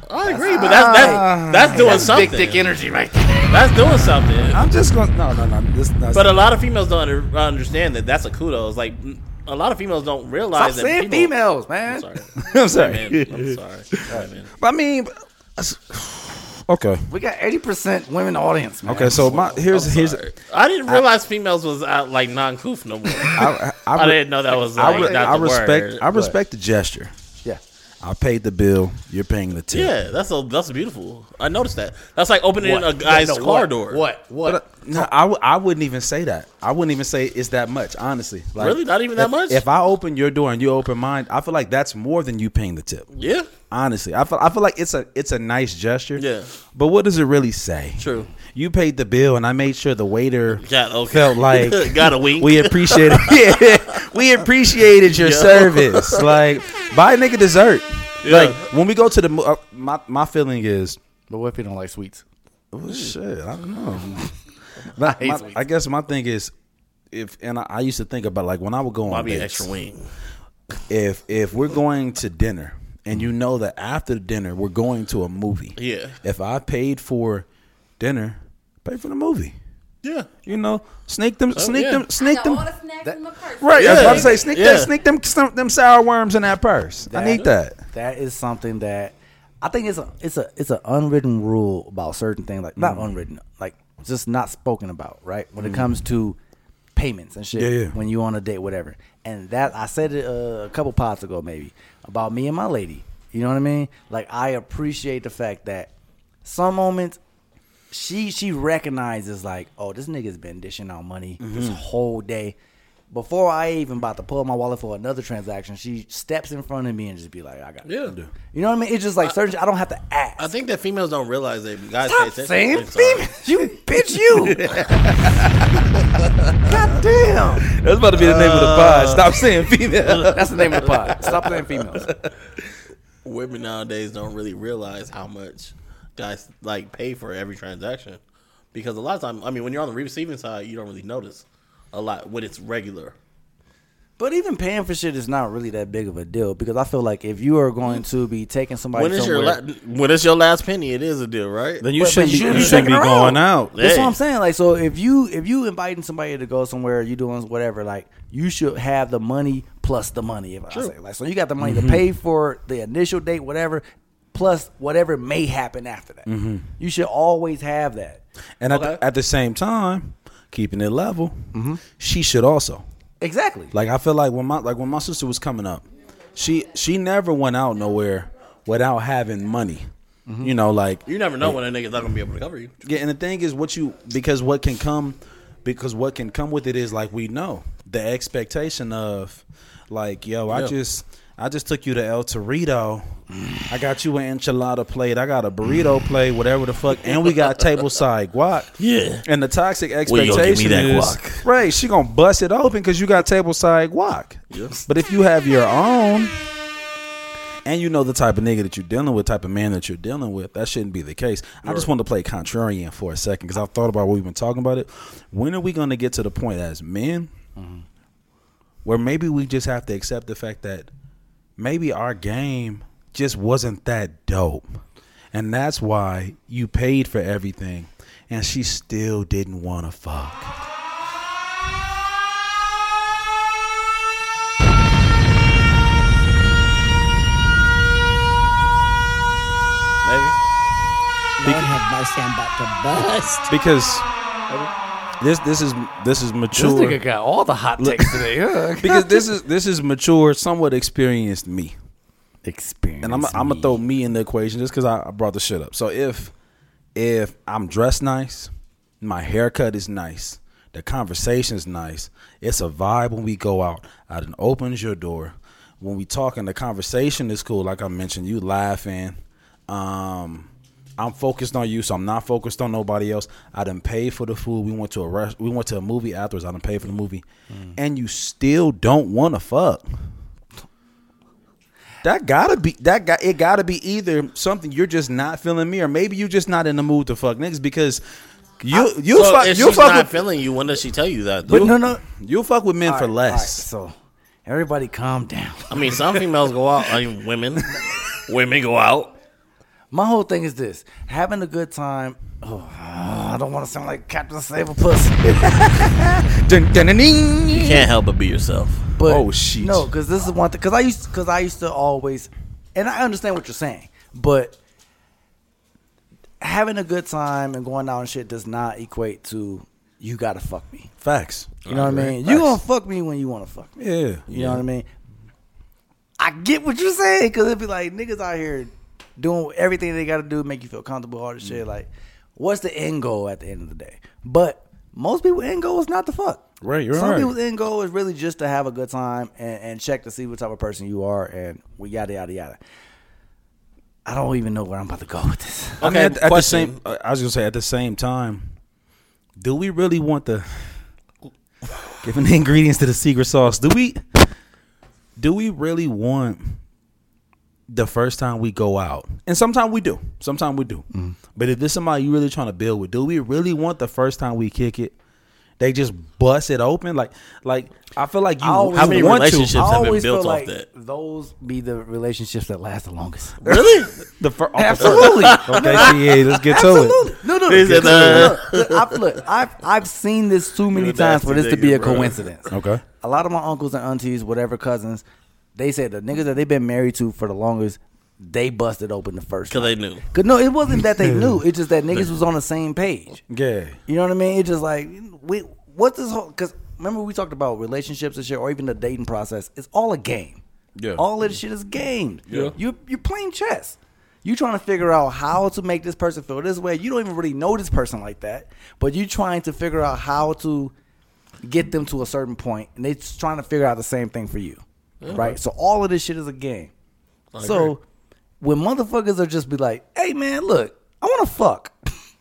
I agree, but that's that's that's doing something. energy right there. That's doing something. I'm just going. No, no, no. This, that's, But a lot of females don't under, understand that that's a kudos. Like a lot of females don't Stop realize that saying people, females, I'm man. sorry. I'm sorry. Man, I'm sorry. Sorry, man. But I mean, okay, We got 80% women audience, man. okay. So my here's I'm here's. sorry. I didn't realize females was out like non-coof no more. I, I, I re- didn't know that was I, like re- not I the respect. word. I respect the gesture. Yeah. I paid the bill. You're paying the tip. Yeah, that's a that's beautiful. I noticed that. That's like opening a What? guy's No, car what? door. What? What? But, uh, no, I, w- I wouldn't even say that. I wouldn't even say it's that much, honestly. Like, Really? Not even that if- much? If I open your door and you open mine, I feel like that's more than you paying the tip. Yeah, Honestly, I feel I feel like it's a it's a nice gesture. Yeah. But what does it really say? True. You paid the bill, and I made sure the waiter Got- okay. felt like Got a wink. We appreciate it. yeah, we appreciated your Yeah. service. Like, buy a nigga dessert. Yeah. Like when we go to the uh, my my feeling is, But what if you don't like sweets? oh, shit, I don't know. My- hate my- sweets. I guess my thing is, if and I, I used to think about like when I would go Why on be an dates, extra wing? if if we're going to dinner and you know that after dinner we're going to a movie. Yeah. If I paid for dinner, pay for the movie. Yeah. You know, sneak them, sneak yeah. them, sneak I got them. all the snacks in my purse. Right, I was Yeah. about to say, sneak Yeah. that, sneak them, some, them sour worms in that purse. I need that. That is something that I think it's a it's a it's an unwritten rule about certain things like not unwritten like just not spoken about right when it comes to payments and shit Yeah, yeah. when you on a date whatever and that I said it uh, a couple pods ago maybe about me and my lady you know what I mean like I appreciate the fact that some moments she she recognizes like oh this nigga's been dishing out money this mm-hmm. whole day before I even about to pull out my wallet for another transaction, she steps in front of me and just be like, "I got it." Yeah. You know what I mean? It's just like certain. I don't have to ask. I think that females don't realize that guys Stop pay attention. saying I'm females. You bitch, you. God damn. That's about to be the name of the pod. Uh. Stop saying female. That's the name of the pod. Stop saying females. Women nowadays don't really realize how much guys like pay for every transaction because a lot of time, I mean, when you're on the receiving side, you don't really notice a lot when it's regular. But even paying for shit is not really that big of a deal because I feel like if you are going to be taking somebody When it's your somewhere, la- when it's your last penny, it is a deal, right? Then you But- but shouldn't be, you you shouldn't shouldn't be be going her out. That's Hey. what I'm saying. Like, so if you if you inviting somebody to go somewhere, you doing whatever, like you should have the money plus the money. If I say like, so you got the money Mm-hmm. to pay for the initial date, whatever, plus whatever may happen after that. Mm-hmm. You should always have that. And at, the, at the same time, keeping it level, she should also. Exactly. Like I feel like when my like when my sister was coming up, she she never went out nowhere without having money. You know, like You never know when a nigga's not gonna be able to cover you. Yeah, and the thing is, what you because what can come, because what can come with it is like we know the expectation of, like yo, I just I just took you to El Torito, I got you an enchilada plate, I got a burrito plate, whatever the fuck, and we got table side guac. Yeah. And the toxic expectation gonna give me that is guac. right. She gonna bust it open because you got table side guac. Yes. But if you have your own, and you know the type of nigga that you're dealing with, type of man that you're dealing with, that shouldn't be the case. I just want to play contrarian for a second because I've thought about what we've been talking about it. When are we going to get to the point as men where maybe we just have to accept the fact that maybe our game just wasn't that dope, and that's why you paid for everything, and she still didn't want to fuck. Maybe. Lord have mercy, I'm about to bust. because this this is this is mature. This nigga got all the hot takes today. Huh? because this is this is mature, somewhat experienced me, experience. and I'm I'm gonna throw me in the equation just because I, I brought the shit up. So if if I'm dressed nice, my haircut is nice, the conversation's nice, it's a vibe when we go out. I done opens your door. When we talking, the conversation is cool. Like I mentioned, you laughing. Um, I'm focused on you, so I'm not focused on nobody else. I didn't pay for the food. We went to a rest, we went to a movie afterwards. I didn't pay for the movie, mm. and you still don't want to fuck. That gotta be that got it. Gotta be either something you're just not feeling me, or maybe you're just not in the mood to fuck niggas because you you so fuck if you she's fuck not with, feeling you, when does she tell you that? But though? no, no. you fuck with men All for right, less. all right, so everybody, calm down. I mean, some females go out. I mean, women, women go out. My whole thing is this: having a good time. Oh, I don't want to sound like Captain Save a Pussy. Dun, dun, dun, ding. You can't help but be yourself. But Oh, shit. No, because this is one thing. Because I used, because I used to always, and I understand what you're saying, but having a good time and going out and shit does not equate to you gotta fuck me. Facts. You know what I mean? You gonna fuck me when you want to fuck me. Yeah. You know what I mean? I get what you're saying because it'd be like niggas out here doing everything they got to do make you feel comfortable, all this shit. Mm-hmm. Like, what's the end goal at the end of the day? But most people's end goal is not to fuck. Right, you're. Some right. people's end goal is really just to have a good time and, and check to see what type of person you are and we yada yada yada. I don't even know where I'm about to go with this. I mean, Okay, at, at the question. same, I was gonna say at the same time, do we really want the? giving the ingredients to the secret sauce. Do we do we really want the first time we go out? And sometimes we do. Sometimes we do. Mm-hmm. But if this somebody you really trying to build with, do we really want the first time we kick it? They just bust it open like like I feel like you always- How many want relationships to. Have been built feel off like that? those be the relationships that last the longest. Really? The fir- Absolutely. okay, yeah, let's get to it. No, no, He no. said, uh, Look, look, I've, look, I've I've seen this too many times for this to be a bro. coincidence. Okay. A lot of my uncles and aunties, whatever cousins, they said the niggas that they've been married to for the longest, they busted open the first. Because night. they knew. Cause no, it wasn't that they knew. It's just that niggas was on the same page. Yeah. You know what I mean? It's just like we what's this whole because remember we talked about relationships and shit, or even the dating process. It's all a game. Yeah. All of this shit is games. Yeah. You you're playing chess. You trying to figure out how to make this person feel this way. You don't even really know this person like that, but you're trying to figure out how to get them to a certain point, and they're trying to figure out the same thing for you, right? So all of this shit is a game. so when motherfuckers are just be like, "Hey man, look, I want to fuck,"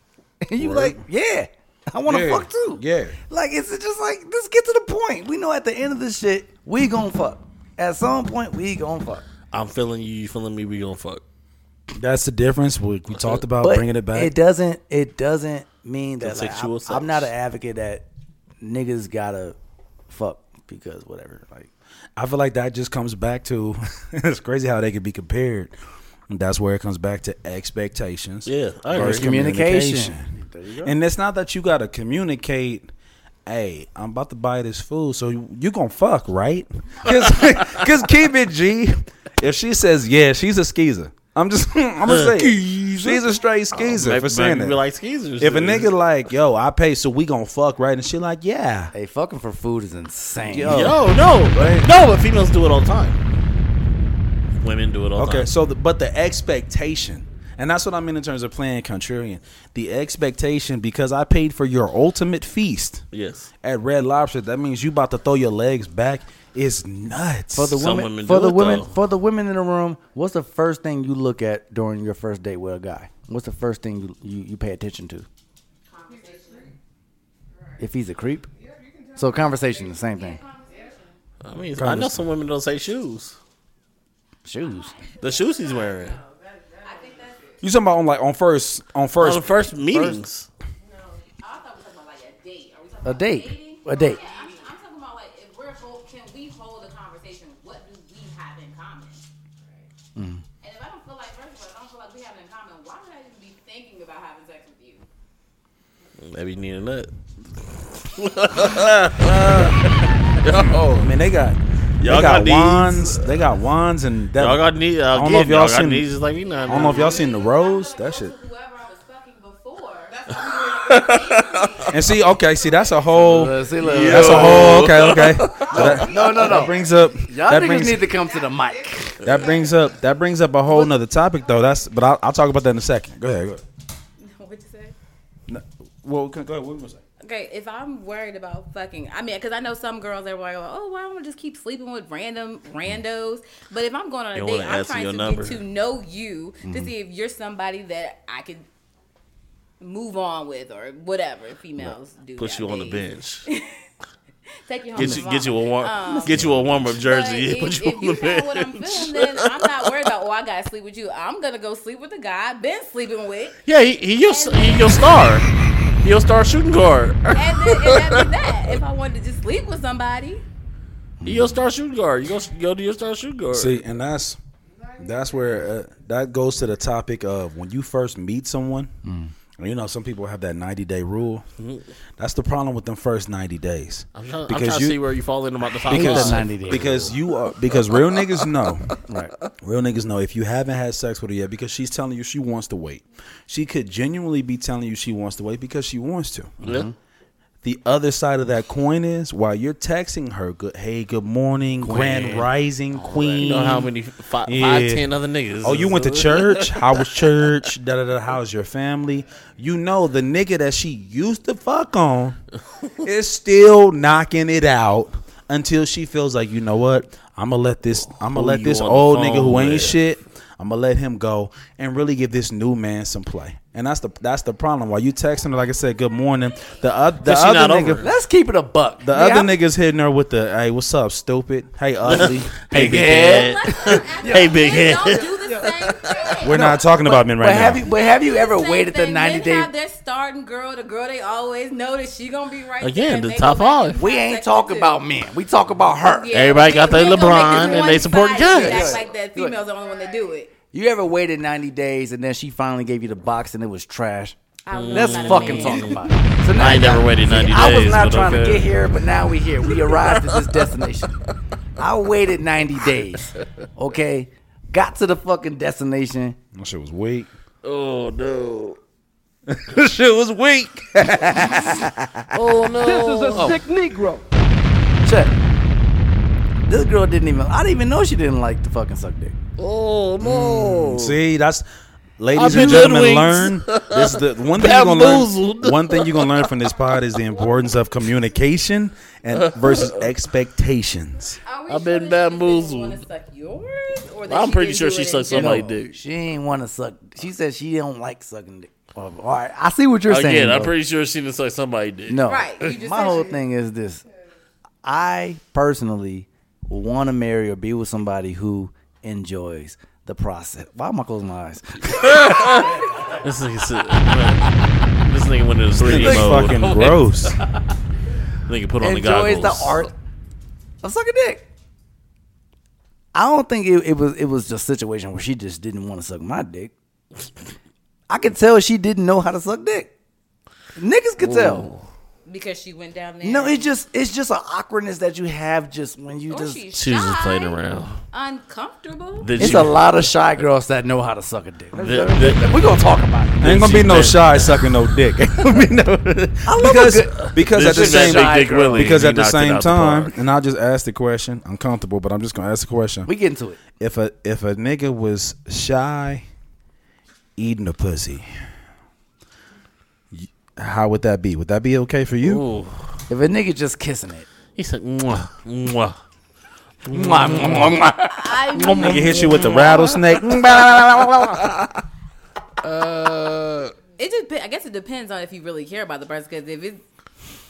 and you like, "Yeah, I want to Yeah. fuck too." Yeah. Like it's just like let's get to the point. We know at the end of this shit, we gonna fuck. At some point, we gonna fuck. I'm feeling you, you feeling me, we gonna fuck. That's the difference. We, we talked about But bringing it back. It doesn't. It doesn't mean that like, sexual I'm, I'm not an advocate that niggas gotta fuck because whatever. Like I feel like that just comes back to it's crazy how they could be compared. And that's where it comes back to expectations. Yeah, I agree. versus Communication. There you go. And it's not that you got to communicate. Hey, I'm about to buy this food, so you, you gonna fuck, right? Because keep it G. If she says yeah, she's a skeezer. I'm just I'm gonna say it. she's a straight oh, skeezer Maybe- for saying that. we like skeezers. if a nigga like yo, I pay, so we gonna fuck, right? And she like yeah, hey, fucking for food is insane. Yo. Yo, no, no, but females do it all the time. Women do it all the Okay, time. so the, but the expectation, and that's what I mean in terms of playing contrarian. The expectation, because I paid for your ultimate feast Yes. at Red Lobster, that means you about to throw your legs back. Is nuts For the Some women, women for do the it, women, though. for the women in the room, what's the first thing you look at during your first date with a guy? What's the first thing you you, you pay attention to? If he's a creep, so conversation, the same thing. I mean, I know some women don't say shoes. Shoes. The shoes he's wearing. You talking about on like on first on On first the first meetings. A date. A date. I'm, I'm talking about like if we're hold, can we hold a conversation? What do we have in common? Mm. And if I don't feel like first of all, if I don't feel like we have it in common, why would I even be thinking about having sex with you? Maybe you need a nut. Oh, I mean they got Y'all they got, got wands. They got wands and that, Y'all got need. I don't know if y'all y'all seen. needs like me now. I don't know if y'all seen the rose. That shit. Whoever I was fucking before. And see, okay, see that's a whole. Uh, see, look, That's a whole. Okay, okay. So that, No, no, no. that brings up. Y'all that niggas brings, need to come to the mic. That brings up. That brings up a whole nother topic though. That's. But I'll, I'll talk about that in a second. Go ahead. Go ahead. What'd you say? No, well, go ahead. What you gonna say? Okay, if I'm worried about fucking, I mean, because I know some girls that are like, oh, why don't I just keep sleeping with random randos? But if I'm going on a date, I'm trying to number. get to know you to see if you're somebody that I could move on with or whatever. Females do. Put you on the bench. Take you home. Get you, get you a warm, Um, get you a warm up But jersey. if, Put you if on you the feel what I'm bench. feeling, then I'm not worried about. Oh, I gotta sleep with you. I'm gonna go sleep with the guy I've been sleeping with, Yeah, he, he your he your star. He your star shooting guard. and then and that that. If I wanted to just sleep with somebody, He your star shooting guard. You go go to your star shooting guard. See, and that's that's where uh, that goes to the topic of when you first meet someone. and You know, some people have that ninety day rule. That's the problem with them first ninety days. I'm trying, I'm trying to see where you fall in about the top because five. 90 days because you are because real niggas know Right. real niggas know if you haven't had sex with her yet because she's telling you she wants to wait. She could genuinely be telling you she wants to wait because she wants to. Yeah. The other side of that coin is while you're texting her, good hey, good morning, grand rising, queen. You know how many five, Yeah. five ten other niggas? Oh, you went to church? How was church? Da da da. How's your family? You know the nigga that she used to fuck on is still knocking it out until she feels like you know what? I'm gonna let this. I'm gonna let this old nigga who ain't with? shit. I'm gonna let him go and really give this new man some play. And that's the that's the problem. While you texting her, like I said, good morning. The, oth- the 'Cause she other not nigga, over. Let's keep it a buck. the Yeah, other I'm- niggas hitting her with the, hey, what's up, stupid? Hey, ugly. Hey, big head. head. Hey, big head. Don't do the same thing. We're not talking about men right but now. have you? But have you ever waited the ninety Men days? have their starting girl, the girl they always know that she gonna be right Again, there, the they top go five. We ain't talking about men. We talk about her. Yeah, Everybody got their LeBron and they support one-sided guys. Like that females are the only one that do it. You ever waited ninety days and then she finally gave you the box and it was trash? I love Let's that fucking man. talk about it. So now I ain't never waited 90 days. I was days, not but trying to get here, but now we here. We arrived at this destination. I waited 90 days. Okay? Got to the fucking destination. That shit was weak. Oh no. shit was weak. Oh no. This is a sick Negro. Check. This girl didn't even I didn't even know she didn't like to fucking suck dick. Oh no. Mm, see, that's ladies and gentlemen. Learn hoodwinked. this. The one thing you're gonna Bamboozled. learn. One thing you're gonna learn from this pod is the importance of communication and versus expectations. I've been that she bamboozled. wanna suck yours, or I'm pretty sure she sucked general? somebody dick. She ain't want to suck. She said she don't like sucking dick. All right, I see what you're saying. Again, I'm bro. pretty sure she didn't suck somebody dick. No, Right, my whole she- thing is this: I personally want to marry or be with somebody who enjoys the process. Why am I closing my eyes? This nigga, said- man, this nigga went into 3D It's mode. fucking gross. Nigga put on the goggles. enjoys goggles. the art of sucking dick. I don't think it, it was it was just a situation where she just didn't want to suck my dick. I could tell she didn't know how to suck dick. Niggas could tell. Because she went down there. No, it's just it's just an awkwardness that you have just when you Or just. she's She was just shy, playing around. uncomfortable. Did It's you- a lot of shy girls that know how to suck a dick. the- the- We're gonna talk about it. Ain't gonna be no shy sucking no dick. Ain't gonna be no- because because at the same that Big Dick Willie, because at the same out the time, and I'll just ask the question. I'm comfortable, but I'm just gonna ask the question. We get into it. If a if a nigga was shy eating a pussy, y- how would that be? Would that be okay for you? Ooh. If a nigga just kissing it, He said, mwah, mwah. mwah, mwah, mwah, mwah. I Nigga hit you with the rattlesnake. Uh, it just I guess it depends on if you really care about the person. Because if it's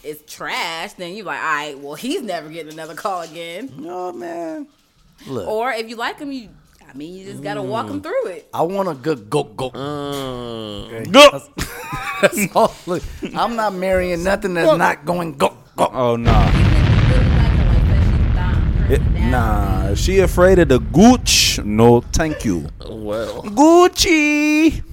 it's trash, then you're like, all right, well he's never getting another call again. oh man, look, Or if you like him, you I mean you just gotta walk him mm. through it. I want a good go go. Go. That's, that's all. Look, I'm not marrying nothing that's not going go go. oh nah. Even if you really like her, like that, she's down, It, nah, she afraid of the gooch. No, thank you. well, Gucci.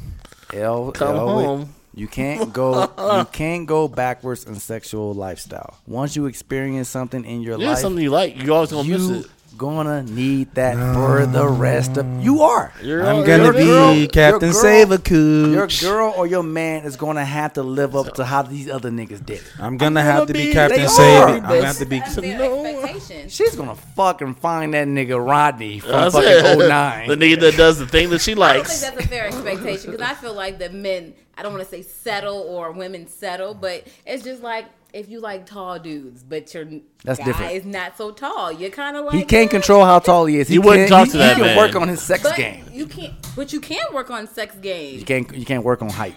L, Come L- home. You can't go. you can't go backwards in sexual lifestyle. Once you experience something in your yeah, life, something you like. You always gonna miss it. Gonna need that for the mm. rest of. You are. You're I'm gonna you're be girl. Captain girl- Save a Cooch. Your girl or your man is gonna have to live up to how these other niggas did it. I'm gonna have to be be- Captain They Save. I'm gonna have to be. That's their expectation. She's gonna fucking find that nigga Rodney from That's fucking it. 09. The nigga that does the thing that she likes. I don't think likes. that's a fair expectation because I feel like that men, I don't want to say settle or women settle, but it's just like if you like tall dudes, but your That's guy different. is not so tall, you're kind of like He can't control how tall he is. He You wouldn't can't- talk he- to that He can man. work on his sex But game. you can't. But you can work on sex game. You can't. You can't work on height.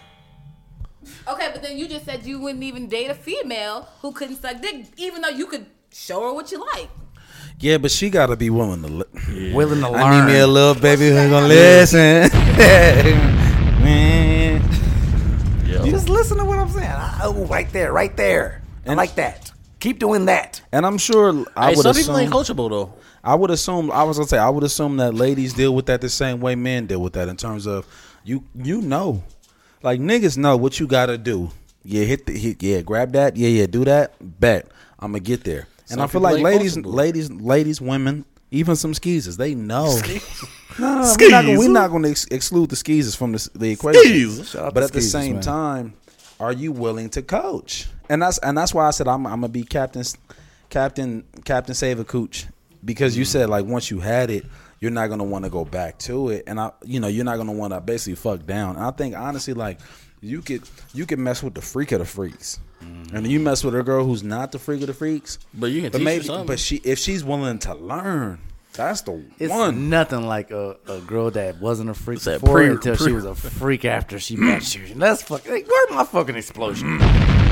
Okay, but then you just said you wouldn't even date a female who couldn't suck dick, even though you could show her what you like. Yeah, but she gotta be willing to. Li- Willing to learn. I need me a little baby who's gonna listen. Man. Just listen to what I'm saying. I, oh, right there, right there. I like that. Keep doing that. And I'm sure I Hey, would some people ain't coachable though. I would assume. I was gonna say. I would assume that ladies deal with that the same way men deal with that in terms of you. You know, like niggas know what you gotta do. Yeah, hit the hit. Yeah, grab that. Yeah, yeah, do that. Bet I'm gonna get there. And Some I feel people like ain't ladies, coachable. ladies, ladies, women, even some skeezers, they know. No, we're not, gonna, we're not going to ex- exclude the skeezers from the, the equation. Skeezers. Shout out But to at the skeezers, same man. time, are you willing to coach? And that's and that's why I said I'm, I'm gonna be captain, captain, captain save a cooch because you mm-hmm. said like once you had it, you're not gonna want to go back to it, and I, you know, you're not gonna want to basically fuck down. And I think honestly, like you could you could mess with the freak of the freaks, mm-hmm. and you mess with a girl who's not the freak of the freaks. But you can But teach maybe, something. but she if she's willing to learn. That's the It's one. nothing like a, a girl that wasn't a freak that before pre- until she was a freak after she met you. And that's fucking. Like, where's my fucking explosion?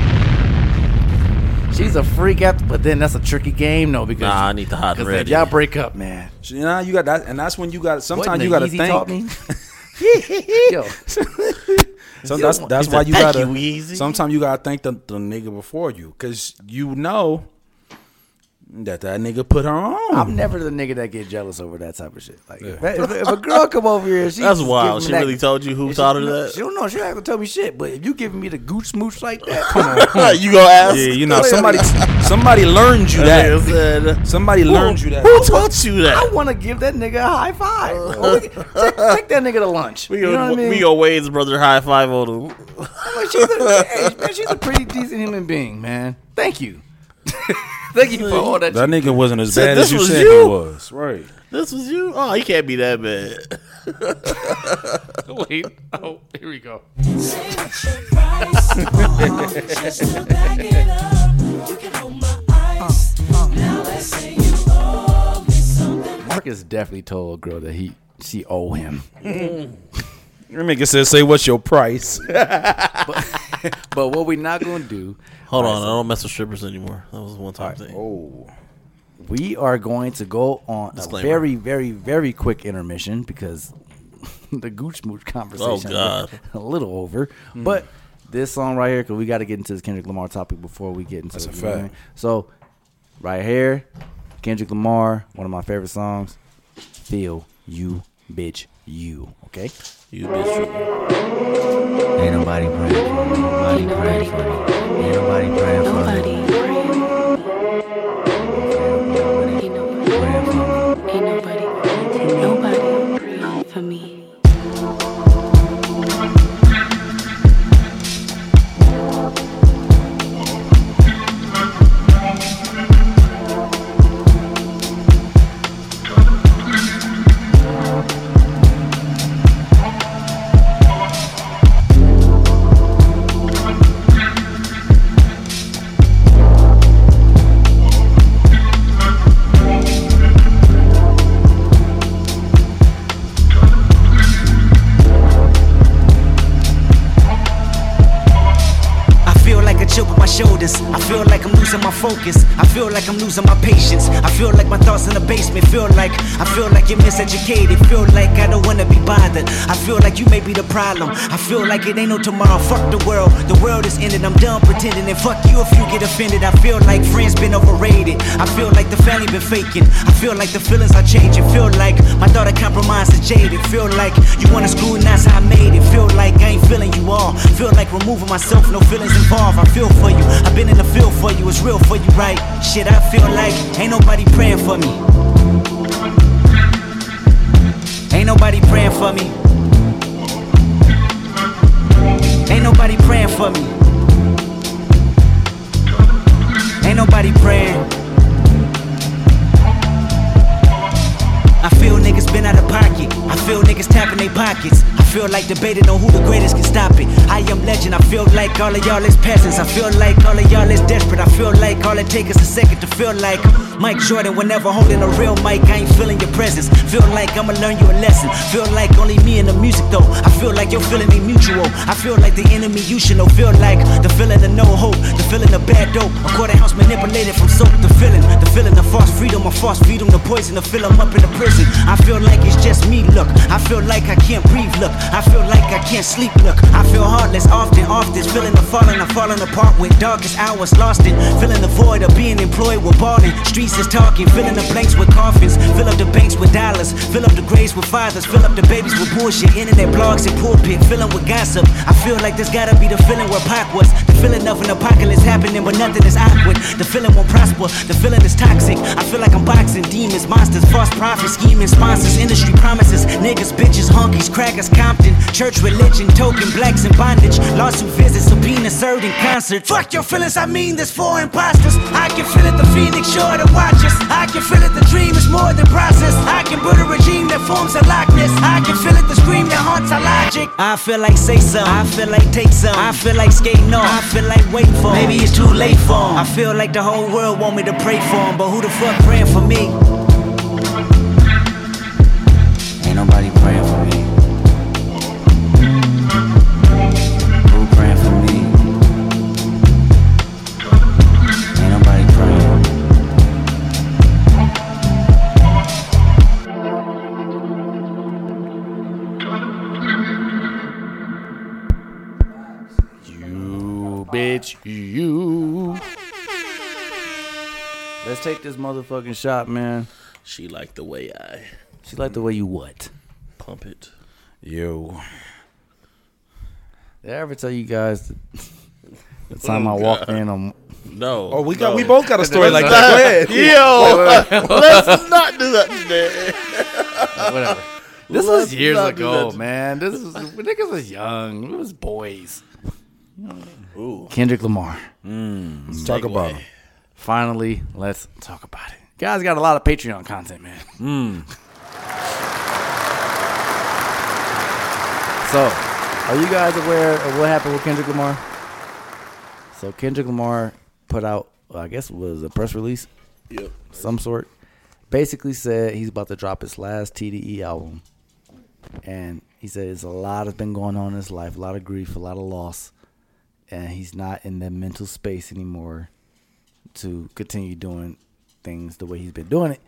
She's a freak after, but then that's a tricky game, no? Because Nah, I need the hot and because if ready. y'all break up, man. You know, you got that, and that's when you got. Sometimes you got to Yeezy think. me? Yo, So that's that's why you "Thank gotta. you, Weezy." Sometimes you gotta thank the, the nigga before you, cause you know that that nigga put her on. I'm never the nigga that get jealous over that type of shit. Like, if, if- if a girl come over here, she That's wild. She that- really told you who taught her that? She don't know. She don't have to tell me shit. But if you giving me the gooch smooch like that, come on. you gonna ask? yeah, you know somebody somebody learned you That that. said, Somebody learned you that. Who taught you that? I want to give that nigga a high five. Or we take, take that nigga to lunch. We you know go, what I mean? we go Wade's brother high five on him. She's, a, hey, man, she's a pretty decent human being, man. Thank you. Thank you for all that. That nigga wasn't as Said bad as you was said you? he was. Right. This was you? Oh, he can't be that bad. Wait. Oh, here we go. Marcus definitely told a girl that he she owe him. Your nigga said, "Say what's your price?" But what we not gonna do? Hold on, I don't mess with strippers anymore. That was a one time thing. oh, We are going to go on Disclaimer. a very, very, very quick intermission because the gooch mooch conversation Oh, God. a little over. Hmm. But this song right here, because we got to get into this Kendrick Lamar topic before we get into That's it. a you know what I fact. mean? So, right here, Kendrick Lamar, one of my favorite songs. Feel you, bitch, you. Okay. You bitch. you- Ain't nobody praying for me. Nobody praying for me. Ain't nobody praying for me. Ain't nobody, Praying for me. ain't nobody, ain't nobody praying for me. Focus. I feel like I'm losing my patience. My thoughts in the basement. Feel like I feel like you're miseducated. Feel like I don't wanna be bothered. I feel like you may be the problem. I feel like it ain't no tomorrow. Fuck the world. The world is ended. I'm done pretending. And fuck you if you get offended. I feel like friends been overrated. I feel like the family been faking. I feel like the feelings are changing. Feel like my thought of compromise is jaded. Feel like you wanna screw and that's how I made it. Feel like I ain't feeling you all. Feel like removing myself, no feelings involved. I feel for you. I've been in the field for you. It's real for you, right? Shit, I feel like ain't nobody praying for me. Ain't nobody praying for me. Ain't nobody praying for me. Ain't nobody praying. I feel niggas been out of pocket. I feel niggas tapping their pockets. Feel like debating on who the greatest can stop it. I am legend. I feel like all of y'all is peasants. I feel like all of y'all is desperate. I feel like all it takes is a second to feel like Mike Jordan whenever holding a real mic. I ain't feeling your presence. Feel like I'ma learn you a lesson. Feel like only me and the music though. I feel like your feeling ain't mutual. I feel like the enemy you should know. Feel like the feeling of no hope. The feeling of bad dope. A quarter house manipulated from soap to feeling. The feeling of false freedom or false freedom. The poison to fill 'em up in the prison. I feel like it's just me, look. I feel like I can't breathe, look. I feel like I can't sleep, look. I feel heartless often, often. feeling of falling, I'm falling apart with darkest hours lost in. Feeling the void of being employed with balling. Streets is talking, filling the blanks with coffins. Fill up the banks with dollars. Fill up the graves with fathers. Fill up the babies with bullshit. Internet blogs and pulpit, filling with gossip. I feel like this gotta be the feeling where Pac was. Feeling of an apocalypse happening, but nothing is awkward. The feeling won't prosper. The feeling is toxic. I feel like I'm boxing demons, monsters, false prophets, scheming sponsors, industry promises, niggas, bitches, honkies, crackers, Compton, church religion, token, blacks in bondage, lawsuit visits, subpoena served in concert. Fuck your feelings, I mean this for imposters. I can feel it, the phoenix sure to watch us. I can feel it, the dream is more than process. I can build a regime that forms a likeness. I can feel it, the scream that haunts our logic. I feel like say some, I feel like take some, I feel like skating I feel like wait for 'em. Maybe it's too late for 'em. I feel like the whole world want me to pray for 'em, but who the fuck praying for me? Bitch, you. Let's take this motherfucking shot, man. She liked the way I She liked the way you what? pump it. Yo. Did I ever tell you guys the, the time Oh, I walked God. in on? No. Oh, we got no. we both got a story like that. Go ahead. Yo, let's not do that today. Whatever. This Let's was years not do ago, that. man. This was when niggas was young. We was boys. Ooh. Kendrick Lamar. Mm, let's talk about him. Finally, let's talk about it. Guys got a lot of Patreon content, man. Mm. So, are you guys aware of what happened with Kendrick Lamar? So Kendrick Lamar put out, I guess it was a press release, Yep. some sort. Basically said he's about to drop his last TDE album, and he said it's a lot has been going on in his life, a lot of grief, a lot of loss, and he's not in the mental space anymore to continue doing things the way he's been doing it.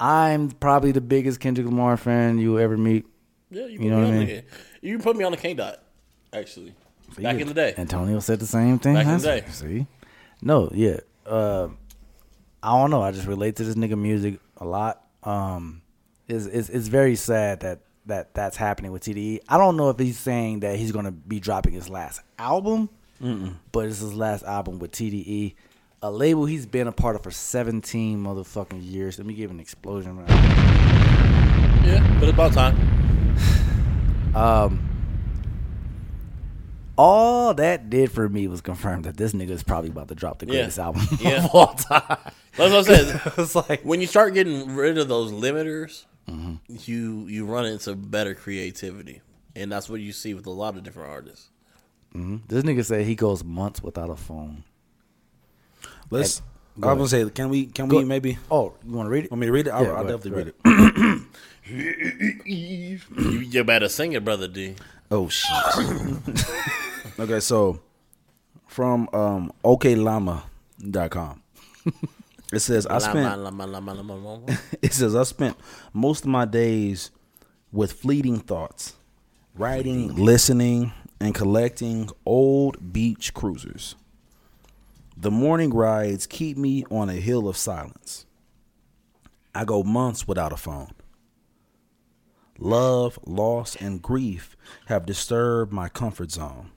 I'm probably the biggest Kendrick Lamar fan you will ever meet. Yeah, you, You put know me what I on mean? the, You put me on the K dot, actually. Back in the day. Antonio said the same thing. Back in the day. See? No, yeah. Uh, I don't know. I just relate to this nigga music a lot. Um, it's, it's it's very sad that that that's happening with TDE. I don't know if he's saying that he's gonna be dropping his last album, but it's his last album with TDE, a label he's been a part of for 17 motherfucking years. Let me give an explosion. Right Yeah, but it's about time. Um, all that did for me was confirm that this nigga is probably about to drop the Yeah. greatest album Yeah. of all time. That's what I said. it's like when you start getting rid of those limiters. You you run into better creativity, and that's what you see with a lot of different artists. Mm-hmm. this nigga said he goes months without a phone. Let's. Go I was gonna say, can we? Can Go- we maybe? Oh, you want to read it? Want me to read it? I'll, I'll ahead, definitely read it. you, you better sing it, brother D. Oh shit. okay, so from um oklama.com. It says I spent it says I spent most of my days with fleeting thoughts, writing, listening, and collecting old beach cruisers. The morning rides keep me on a hill of silence. I go months without a phone. Love, loss, and grief have disturbed my comfort zone,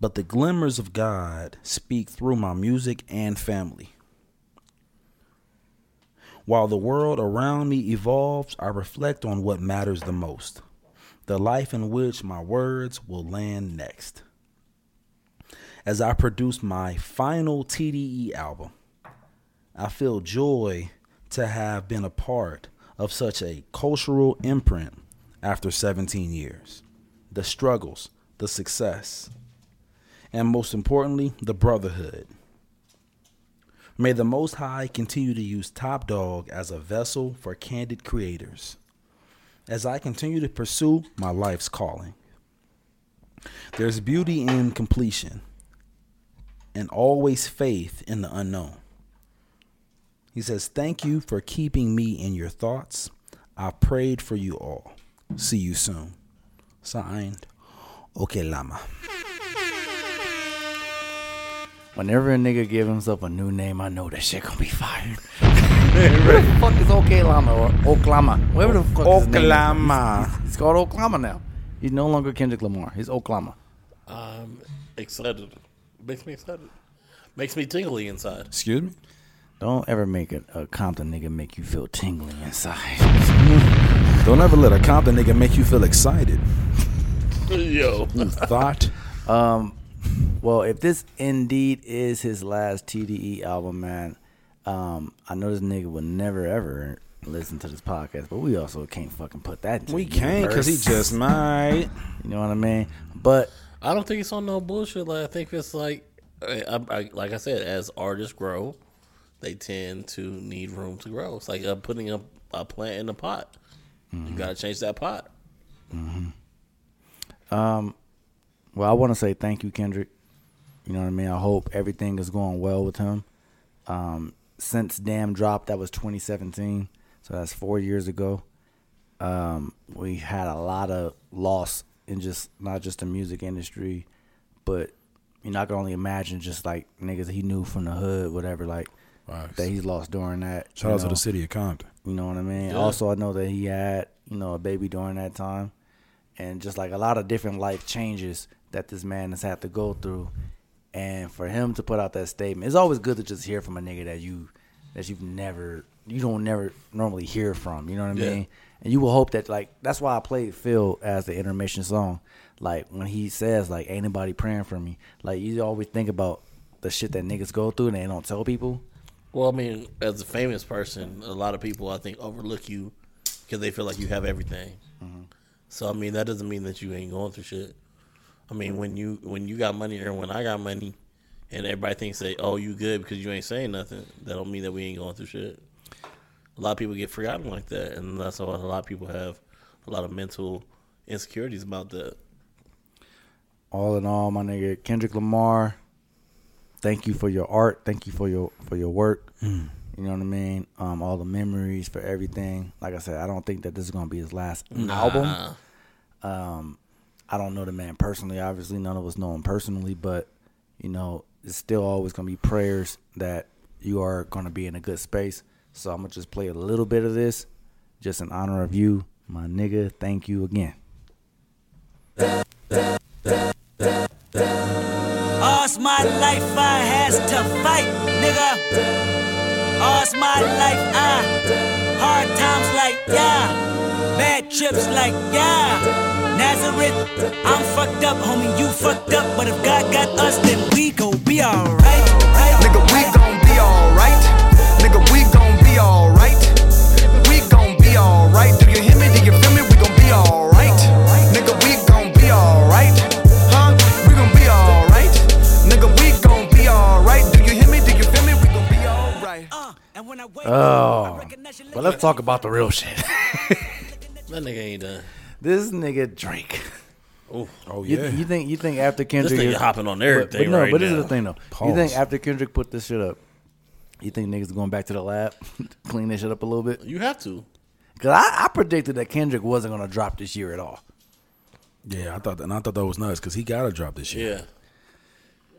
but the glimmers of God speak through my music and family. While the world around me evolves, I reflect on what matters the most the life in which my words will land next. As I produce my final TDE album, I feel joy to have been a part of such a cultural imprint after 17 years. The struggles, the success, and most importantly, the brotherhood. May the Most High continue to use Top Dog as a vessel for candid creators as I continue to pursue my life's calling. There's beauty in completion and always faith in the unknown. He says, Thank you for keeping me in your thoughts. I prayed for you all. See you soon. Signed, Oklama. Whenever a nigga give himself a new name, I know that shit gonna be fire. Where the fuck is OK Lama or Oklama? Whatever the fuck his name is. Oklama. He's, he's called Oklama now. He's no longer Kendrick Lamar. He's Oklama. I'm excited. Makes me excited. Makes me tingly inside. Excuse me? Don't ever make a, a Compton nigga make you feel tingly inside. Don't ever let a Compton nigga make you feel excited. Yo. You thought? Um, well, if this indeed is his last TDE album, man, um, I know this nigga will never ever listen to this podcast, but we also can't fucking put that. Into We can't because he just might. You know what I mean? But I don't think it's on no bullshit. Like I think it's like, I, I, I- like I said, as artists grow, they tend to need room to grow. It's like uh, putting a, a plant in a pot. You got to change that pot. Um, well, I want to say thank you, Kendrick. You know what I mean? I hope everything is going well with him. Um, since Damn dropped, that was 2017, so that's four years ago. Um, we had a lot of loss in just not just the music industry, but you know, I can only imagine just like niggas he knew from the hood, whatever, like Facts. that he's lost during that. Shout you out to the city of Compton. You know what I mean? Yeah. Also, I know that he had, you know, a baby during that time. And just like a lot of different life changes that this man has had to go through. And for him to put out that statement, it's always good to just hear from a nigga that you that you've never you don't never normally hear from. You know what I Yeah. mean? And you will hope that like that's why I played Feel as the intermission song. Like when he says like ain't nobody praying for me. Like you always think about the shit that niggas go through and they don't tell people. Well, I mean, as a famous person, a lot of people I think overlook you because they feel like you have everything. Mm-hmm. So I mean, that doesn't mean that you ain't going through shit. I mean, when you when you got money or when I got money, and everybody thinks that oh you good because you ain't saying nothing, that don't mean that we ain't going through shit. A lot of people get forgotten like that, and that's why a lot of people have a lot of mental insecurities about that. all in all, my nigga Kendrick Lamar, thank you for your art. Thank you for your for your work. Mm. You know what I mean? Um, all the memories for everything. Like I said, I don't think that this is gonna be his last Nah. album. Um, I don't know the man personally. Obviously, none of us know him personally, but you know, it's still always gonna be prayers that you are gonna be in a good space. So I'm gonna just play a little bit of this, just in honor of you, my nigga. Thank you again. All's my life I has to fight, nigga. All's my life I hard times like yeah, bad trips like yeah. Nazareth, I'm fucked up, homie, you fucked up, but if God got us, then we gon' be alright. Nigga, we gon' be alright. Nigga, we gon' be alright. We gon' be alright. Do you hear me? Do you feel me? We gon' be alright. Nigga, we gon' be alright. Huh? We gon' be alright. Nigga, we gon' be alright. Do you hear me? Do you feel me? We gon' be alright. Uh, oh, but let's talk about the real shit. That nigga ain't done. This nigga Drake. Oh, oh You, yeah. you think you think after Kendrick nigga is- hopping on everything But, no, right but this is the thing though. You think after Kendrick put this shit up, you think niggas going back to the lab, clean this shit up a little bit? You have to. Cause I, I predicted that Kendrick wasn't gonna drop this year at all. Yeah, I thought, and I thought that was nuts because he got to drop this year. Yeah.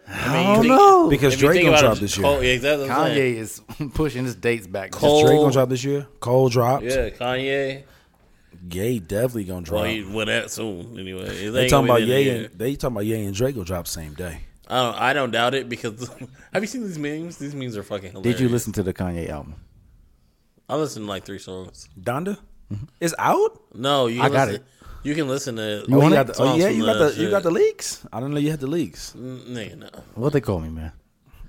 I, don't know because if Drake gonna drop it, this year. Cole- yeah, exactly Kanye saying. is pushing his dates back. Is Drake gonna drop this year? Cole dropped. Yeah, Kanye. Ye definitely gonna drop. Well, he went that soon anyway. They talking about be Ye and they talking about Ye and Drake will drop same day. I don't. I don't doubt it because have you seen these memes? These memes are fucking hilarious. Did you listen to the Kanye album? I listened to like three songs. Donda, is out. No, you. I got listen, You can listen to. You want got it? the, oh yeah, you got the you got the leaks. I didn't know you had the leaks. Mm, Nigga, no. What they call me, man?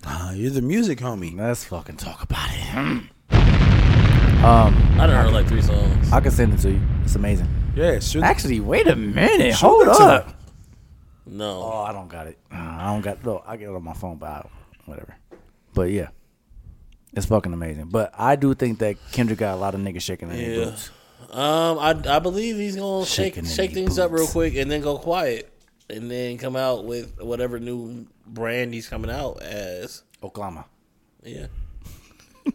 Ah, you're the music homie. Let's fucking talk about it. um, I done heard like three songs. I can send it to you. It's amazing. Yeah, shoot, Actually, wait a minute. shoot Hold it to up. No. Oh, I don't got it. Uh, I don't got. No, I get it on my phone, but I don't, whatever. But yeah, it's fucking amazing. But I do think that Kendrick got a lot of niggas shaking their Yeah. boots. Um, I I believe he's gonna shake Shaking in shake these things up real quick and then go quiet, and then come out with whatever new brand he's coming out as. Oklahoma. Yeah,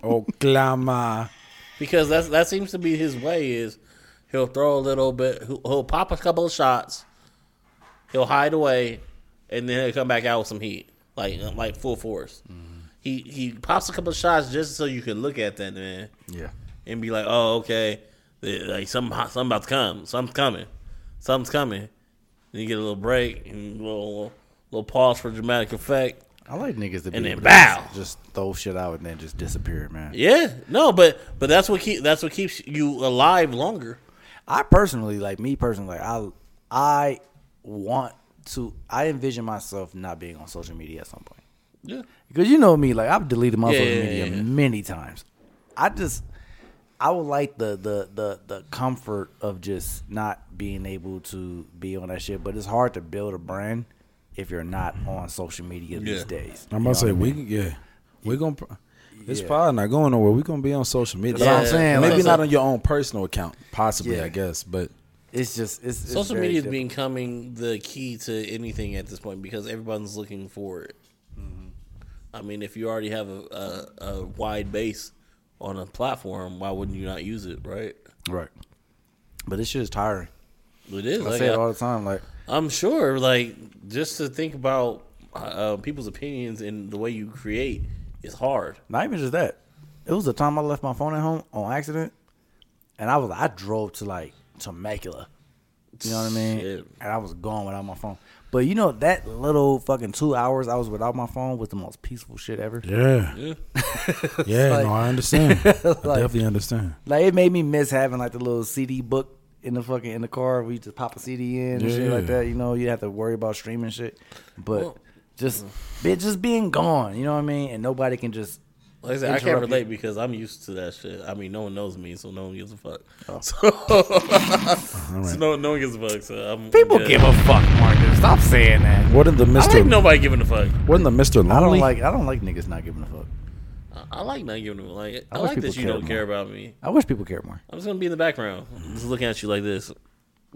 Oklahoma. Because that's that seems to be his way. Is he'll throw a little bit, he'll, pop a couple of shots, he'll hide away, and then he'll come back out with some heat, like like full force. He he pops a couple of shots just so you can look at that man. Yeah. and be like, "Oh, okay, like something, something about to come, something's coming, something's coming." Then you get a little break and a little, little pause for dramatic effect. I like niggas to be And then bow. just, just throw shit out and then just disappear, man. Yeah, no, but but that's what keep that's what keeps you alive longer. I personally, like me personally, like I I want to. I envision myself not being on social media at some point. Yeah. Because you know me, like I've deleted my Yeah, social media yeah, yeah. many times. I just I would like the the the the comfort of just not being able to be on that shit. But it's hard to build a brand if you're not on social media these Yeah. days. I'm about to say we mean? can- yeah. We're gonna pr- it's Yeah. probably not going nowhere. We're gonna be on social media. That's what I'm saying, Maybe like- not on your own personal account, possibly, Yeah. I guess. But It's just it's, it's Social media is becoming the key to anything at this point because everyone's looking for it. Mm-hmm. I mean, if you already have a, a, a wide base on a platform, why wouldn't you not use it, right? right. But this shit is tiring. It is. I Like, say it all the time. Like I'm sure, like, just to think about uh, people's opinions and the way you create is hard. Not even just that. It was the time I left my phone at home on accident, and I was I drove to like Temecula. You know what I mean? Shit. And I was gone without my phone. But you know that little fucking two hours I was without my phone was the most peaceful shit ever. Yeah. Yeah. Yeah, Like- no, I understand. I Like- definitely understand. Like it made me miss having like the little CD book in the fucking in the car where you just pop a CD in and shit like that. You know, you have to worry about streaming shit. But Well- just be, just being gone, you know what I mean? And nobody can just Like I said, I can't relate you. because I'm used to that shit. I mean, no one knows me, so no one gives a fuck. Oh. So, so no, no one gives a fuck. So I'm People good. give a fuck, Marcus. Stop saying that. What in the I Mister? like nobody giving a fuck. What in the Mister I don't like I don't like niggas not giving a fuck. I, I like not giving a like. I, I like that you don't cared care about me. I wish people cared more. I'm just gonna be in the background, just looking at you like this.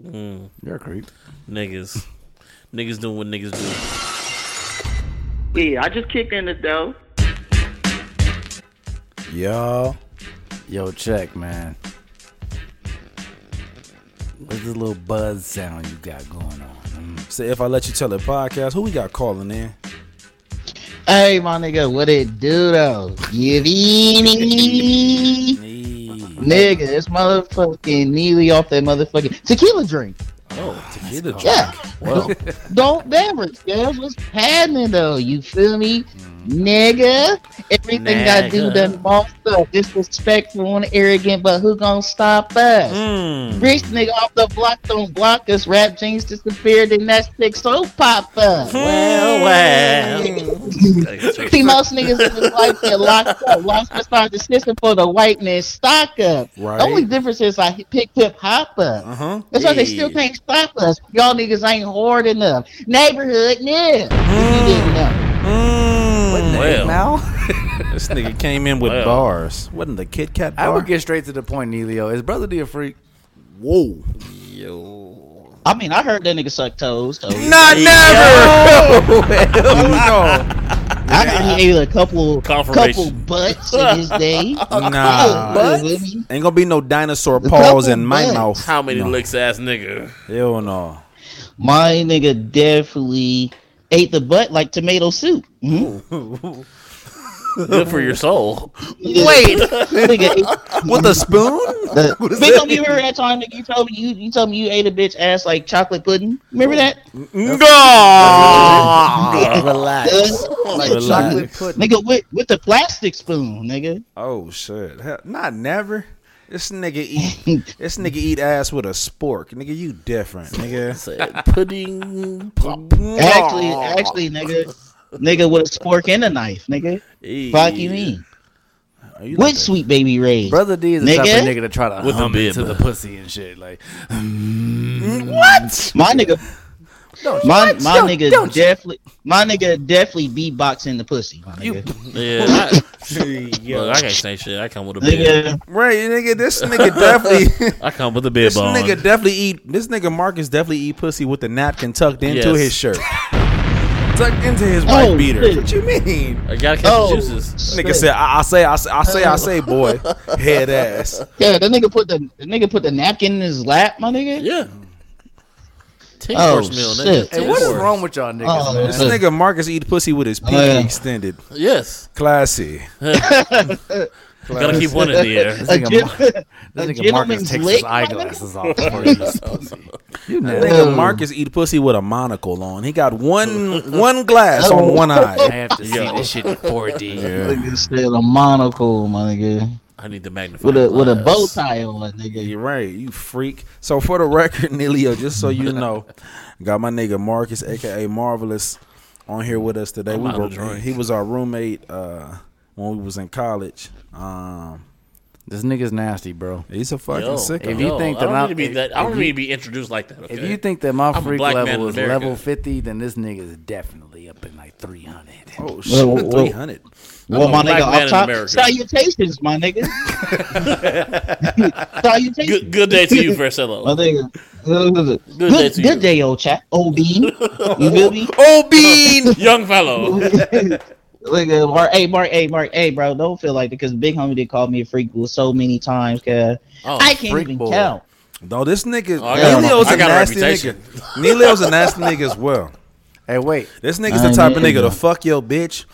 Mm, You're a creep. niggas, niggas doing what niggas do. Yeah, I just kicked in the dough. Yo, Yo, check, man. What's this little buzz sound you got going on? Mm. so if I let you tell it podcast, who we got calling in? Hey, my nigga, what it do though? Give any nigga, this motherfucking Neely off that motherfucking tequila drink. Oh, tequila. Yeah. Well, Don't beverage, girls. What's happening though? You feel me? Nigga. Everything I do done bossed up. Disrespectful and arrogant, but who gonna stop us? Mm. Rich nigga off the block don't block us. Rap jeans disappeared and that stick so pop up. Well, well. See, most niggas in this life get locked up. Lost my start the system for the white man stock up. Right. The only difference is I picked hip hop up. uh huh. That's why they still can't stop us. Y'all niggas ain't hard enough. Neighborhood nigga. If you didn't know. Well. Now This nigga came in with Well. bars. Wasn't the Kit Kat I would get straight to the point, Neilio. Is brother D a freak? Whoa. Yo. I mean, I heard that nigga suck toes. toes. Not never. I heard he ate a couple, couple Confirmation. butts in his day. Nah. Couple butts? Ain't gonna be no dinosaur paws in my butts. mouth. How many no. licks ass nigga? Hell no. My nigga definitely ate the butt like tomato soup. Mhm. Good for your soul. Wait, With a spoon? the, Big Homie, you remember that time that you told me you you told me you ate a bitch ass like chocolate pudding? Remember that? Relax. Uh, Like Relax. chocolate pudding. nigga with with the plastic spoon, nigga. Oh shit. Hell, not never. This nigga eat this nigga eat ass with a spork. Nigga, you different, nigga. Pudding pop. Actually, actually, nigga, nigga with a fork and a knife, nigga. Hey. Fuck you mean? Are you With sweet baby Ray. Brother D is the type Nigga? of nigga to try to With the bib. into the pussy and shit. Like, mm. What? My nigga. My my nigga definitely my nigga definitely beatboxing the pussy. My nigga. Yeah. I, look, I can't say shit. I come with a bed. nigga Right, nigga, this nigga definitely I come with a bed This bond. nigga definitely eat this nigga Marcus definitely eat pussy with the napkin tucked into Yes. his shirt. tucked into his oh, white Oh, beater. shit. What you mean? I gotta catch Oh, the juices. Nigga said, I, I say, I say, I say, I say, boy, head ass. Yeah, that nigga put the, the nigga put the napkin in his lap, my nigga. Yeah. Ten Oh, course meal, nigga. shit. Hey, what is wrong with y'all niggas, Oh, man? This nigga Marcus eat pussy with his oh, pinky yeah. extended. Yes. Classy. Gotta keep one in the air. This nigga, Mar- this nigga Marcus takes his eyeglasses off before he eats pussy. You know, nigga oh. Marcus eat pussy with a monocle on. He got one one glass on oh. one eye. I eye. have to see this shit in 4D. Nigga said a monocle, my nigga, I need the magnify. with a with a bow tie on, nigga. You're right, you freak. So for the record, Nilio, just so you know, got my nigga Marcus, aka Marvelous, on here with us today. I'm We were, drink. he was our roommate uh, when we was in college. Um, This nigga's nasty, bro. he's a fucking Yo, sicko. If you yo, think I that don't I'm- need to be if- that, I don't you- need to be introduced like that. Okay? If you think that my I'm freak level is level 50, then this nigga is definitely up in like 300. oh shit, Well, well, three hundred. Well, I'm my nigga, man off top, salutations, my nigga. salutations. good, good day to you, My Marcelo. nigga. Good, Good day to good you. day, old chap. Old bean. You feel me? Oh bean. Young fellow. Look at Mark. Hey, Mark. Hey, Mark. Hey, bro. Don't feel like it because Big Homie did call me a freak bull so many times. Cause Oh, I can't even boy. count. No, this nigga, Oh, I got a- Nilio's I a got a nasty reputation. nigga. Nilio's a nasty nigga as well. Hey, wait. This nigga's the type of nigga to know. fuck your bitch.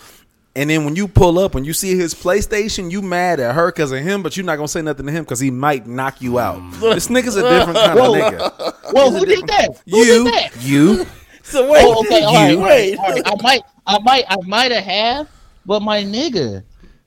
And then when you pull up and you see his PlayStation, you mad at her because of him, but you're not gonna say nothing to him because he might knock you out. This nigga's a different kind of nigga. Well, who did that? Who You, did that? you. So wait, Oh, okay, all right, you all right, all right. I might, I might, I might have have, but my nigga,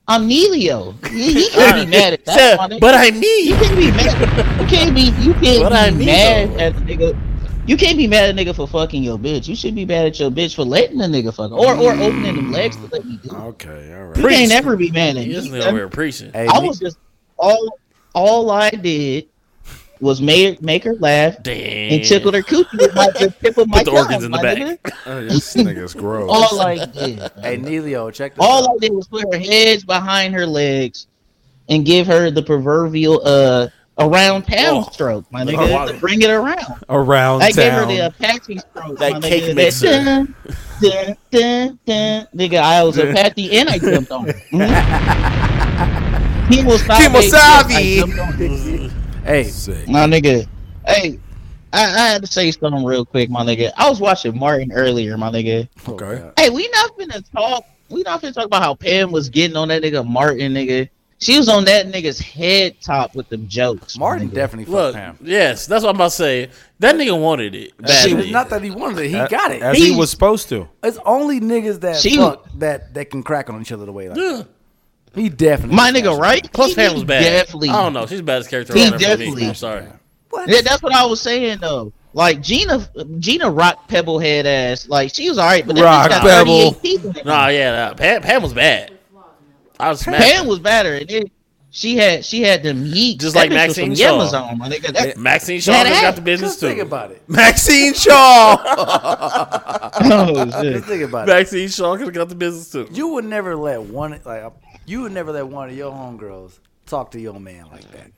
I'm Nelio. He, he can't be mad at that. Sir, but I me. You can't be mad. You can't be. You can't But I be need mad though. at the nigga. You can't be mad at a nigga for fucking your bitch. You should be mad at your bitch for letting the nigga fuck, or or opening them legs to let me do. Okay, all right. You can't never be mad at He is me. over here preaching. Hey, I me- was just all all I did was make make her laugh Damn. and tickle her coochie with my the tip of my Put the organs in the my back. nigga. Oh, this nigga's gross. All I did. Hey, Nelio, check this All out. I did was put her heads behind her legs and give her the proverbial uh around town Oh. stroke, my oh, nigga, a water. to bring it around. Around town I gave her the Apache stroke. That my cake nigga, mixer. Dun, dun, dun, dun. Nigga, I was Apache and I jumped on her. He was Kemosabe. I jumped on her. Mm-hmm. Hey, Sick. My nigga, hey, I, I had to say something real quick, my nigga. I was watching Martin earlier, my nigga. Okay. Hey, we not finna talk. We not finna talk about how Pam was getting on that nigga Martin, nigga. She was on that nigga's head top with them jokes. my Martin nigga. definitely Look, fucked Pam. yes, that's what I'm about to say. That nigga wanted it She, badly. not that he wanted it, he A- got it. As he He- was supposed to. It's only niggas that She- fuck that that can crack on each other the way like Yeah. He definitely. My nigga, right? Plus, He- Pam was bad. Definitely. I don't know. She's the baddest character He on there me. definitely- I'm sorry. Yeah, that's what I was saying though. Like Gina, Gina rock pebble head ass. Like she was alright, but that Rock got Pebble. 38 teeth. Nah, yeah, nah. Pam, Pam was bad. I was smashed. Pam was better, and then she had she had them yeeks. Just That like Maxine from Shaw. Amazon, my nigga. That, Maxine Shaw That got the business too. Oh, think about it. Maxine Shaw. oh shit. Think about it. Maxine Shaw could have got the business too. You would never let one like uh, you would never let one of your homegirls talk to your man like that.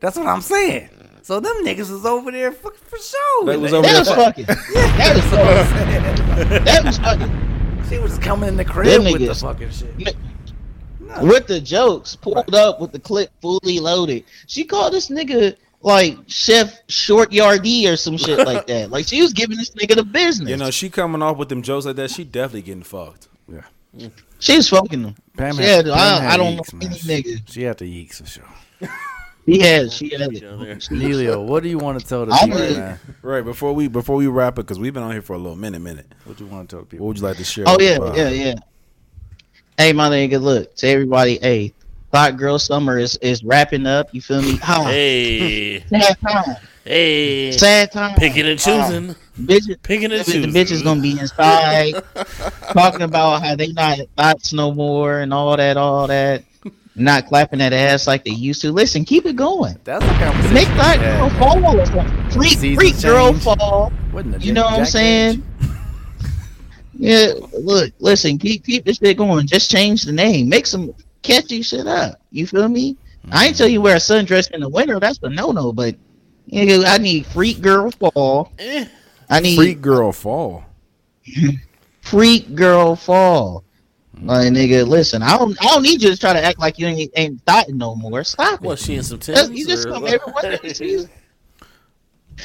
That's what I'm saying. So them niggas was over there for, for sure. They was They- over That there. was fu- fucking. That was fucking. That was fucking. She was coming in the crib Them with the fucking shit. With the jokes pulled up with the clip fully loaded. She called this nigga like Chef Short Yardie or some shit like that. Like she was giving this nigga the business. You know, she coming off with them jokes like that. She definitely getting fucked. Yeah. she was fucking him. Pam She had, had- Pam I, had I don't know yeeks, any man. nigga. She had the yeeks for sure. He had. She had it. Nelio, what do you want to tell the people, would- man? Right before we before we wrap it, because we've been on here for a little minute, minute. What do you want to tell the What would you like to share? Oh with yeah, the vibe? yeah, yeah. Hey, my nigga, look to everybody. Hey, Thought Girl Summer is is wrapping up. You feel me? Huh. Hey, Sad time. hey, Sad time. picking and choosing, Bitches, picking and the, the choosing. bitches gonna be inside talking about how they not thoughts no more and all that, all that. Not clapping that ass like they used to. Listen, keep it going. That's a conversation. Make that girl fall or something. Freak, Seasons freak girl fall. You know what I'm saying? Yeah, look, listen, keep keep this shit going. Just change the name. Make some catchy shit up. You feel me? I ain't tell you wear a sundress in the winter. That's the no no. But yeah, I need freak girl fall. Eh. I need Freak girl fall. freak girl fall. My nigga, listen, I don't I don't need you to try to act like you ain't ain't thought no more. Stop it. What she in some That's- You just or come what? every Wednesday season.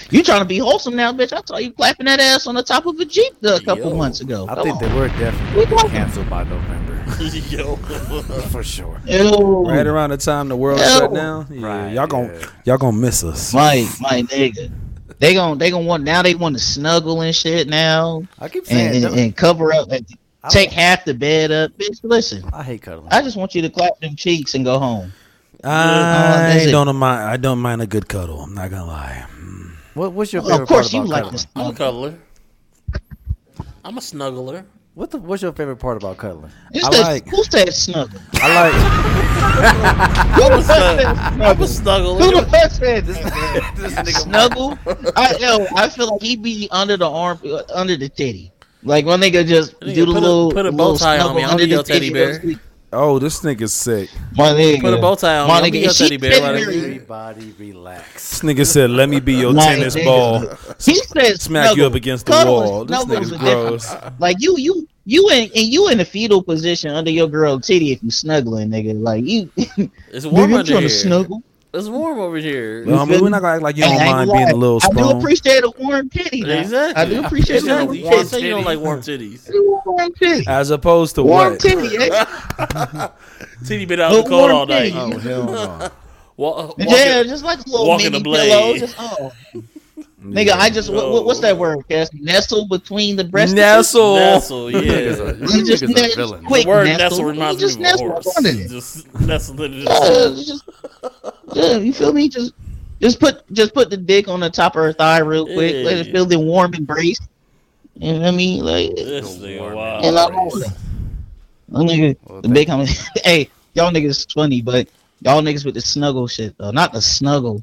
You trying to be wholesome now, bitch? I saw you clapping that ass on the top of a jeep a couple Yo. months ago. I Come think on. they were definitely talking. canceled by November Yo. for sure. Ew. Right around the time the world Ew. shut down. Yeah, Right, y'all gonna yeah. y'all gonna miss us. My my nigga. They gon' they gonna want now they want to snuggle and shit now I keep saying, and, and, don't- and cover up and take half the bed up. Bitch, listen. I hate cuddling. I just want you to clap them cheeks and go home. I uh, that's it. don't mind. I don't mind a good cuddle. I'm not gonna lie. Mm. What, what's your Well, favorite of course part you about like cuddling? to I'm a snuggle. cuddler. I'm a snuggler. What the, what's your favorite part about cuddling? Who I said, like- who said snuggle? I like. Who the fuck said I'm a snuggle? Who the fuck said this? This nigga snuggle? I yo, I feel like he'd be under the arm, uh, under the titty. Like one nigga just do the put a- little put a little bow tie on snuggle me. I'll under be your the titty, teddy bear. Go sleep. oh, this nigga's sick. My nigga, Put a bow tie on My me. I'll be nigga, your is she teddy bear. teddy Right bear? Everybody relax. This nigga said, "Let me be your My tennis nigga. ball." He said Smack you up against the Cuddle wall. This snuggle nigga's is a different- gross. Like you, you, you in and you in a fetal position under your girl titty if you snuggling, nigga. Like you, It's warm nigga under trying here. to snuggle. It's warm over here. Well, I mean, we're not gonna act like you don't Hey, I ain't mind gonna being a lie. little I do sprung. appreciate a warm titty. now. Exactly. I do appreciate a Exactly. little You can't warm say you don't titty. like warm titties. Warm titty. As opposed to Warm what? titty. eh? Titty been out in the Little cold warm all night. titty. Oh hell no. Wa- Yeah, walking- just like a little walking mini the blade. pillow. Just, oh. Nigga, I just what, what- what's that word? Cass? Nestle between the breasts. Nestle. Nestle, yeah. Niggas You just nestle, quick the word nestle. nestle reminds just me of a nestle horse. under. Just nestle Yeah, it. just, yeah, you feel me? Just, just put, just put the dick on the top of her thigh real quick. Let it feel the warm embrace. You know what I mean? Like, This nigga, wow. and I'm all that. Them nigga, the big comment. hey, y'all niggas funny, but y'all niggas with the snuggle shit though, not the snuggle.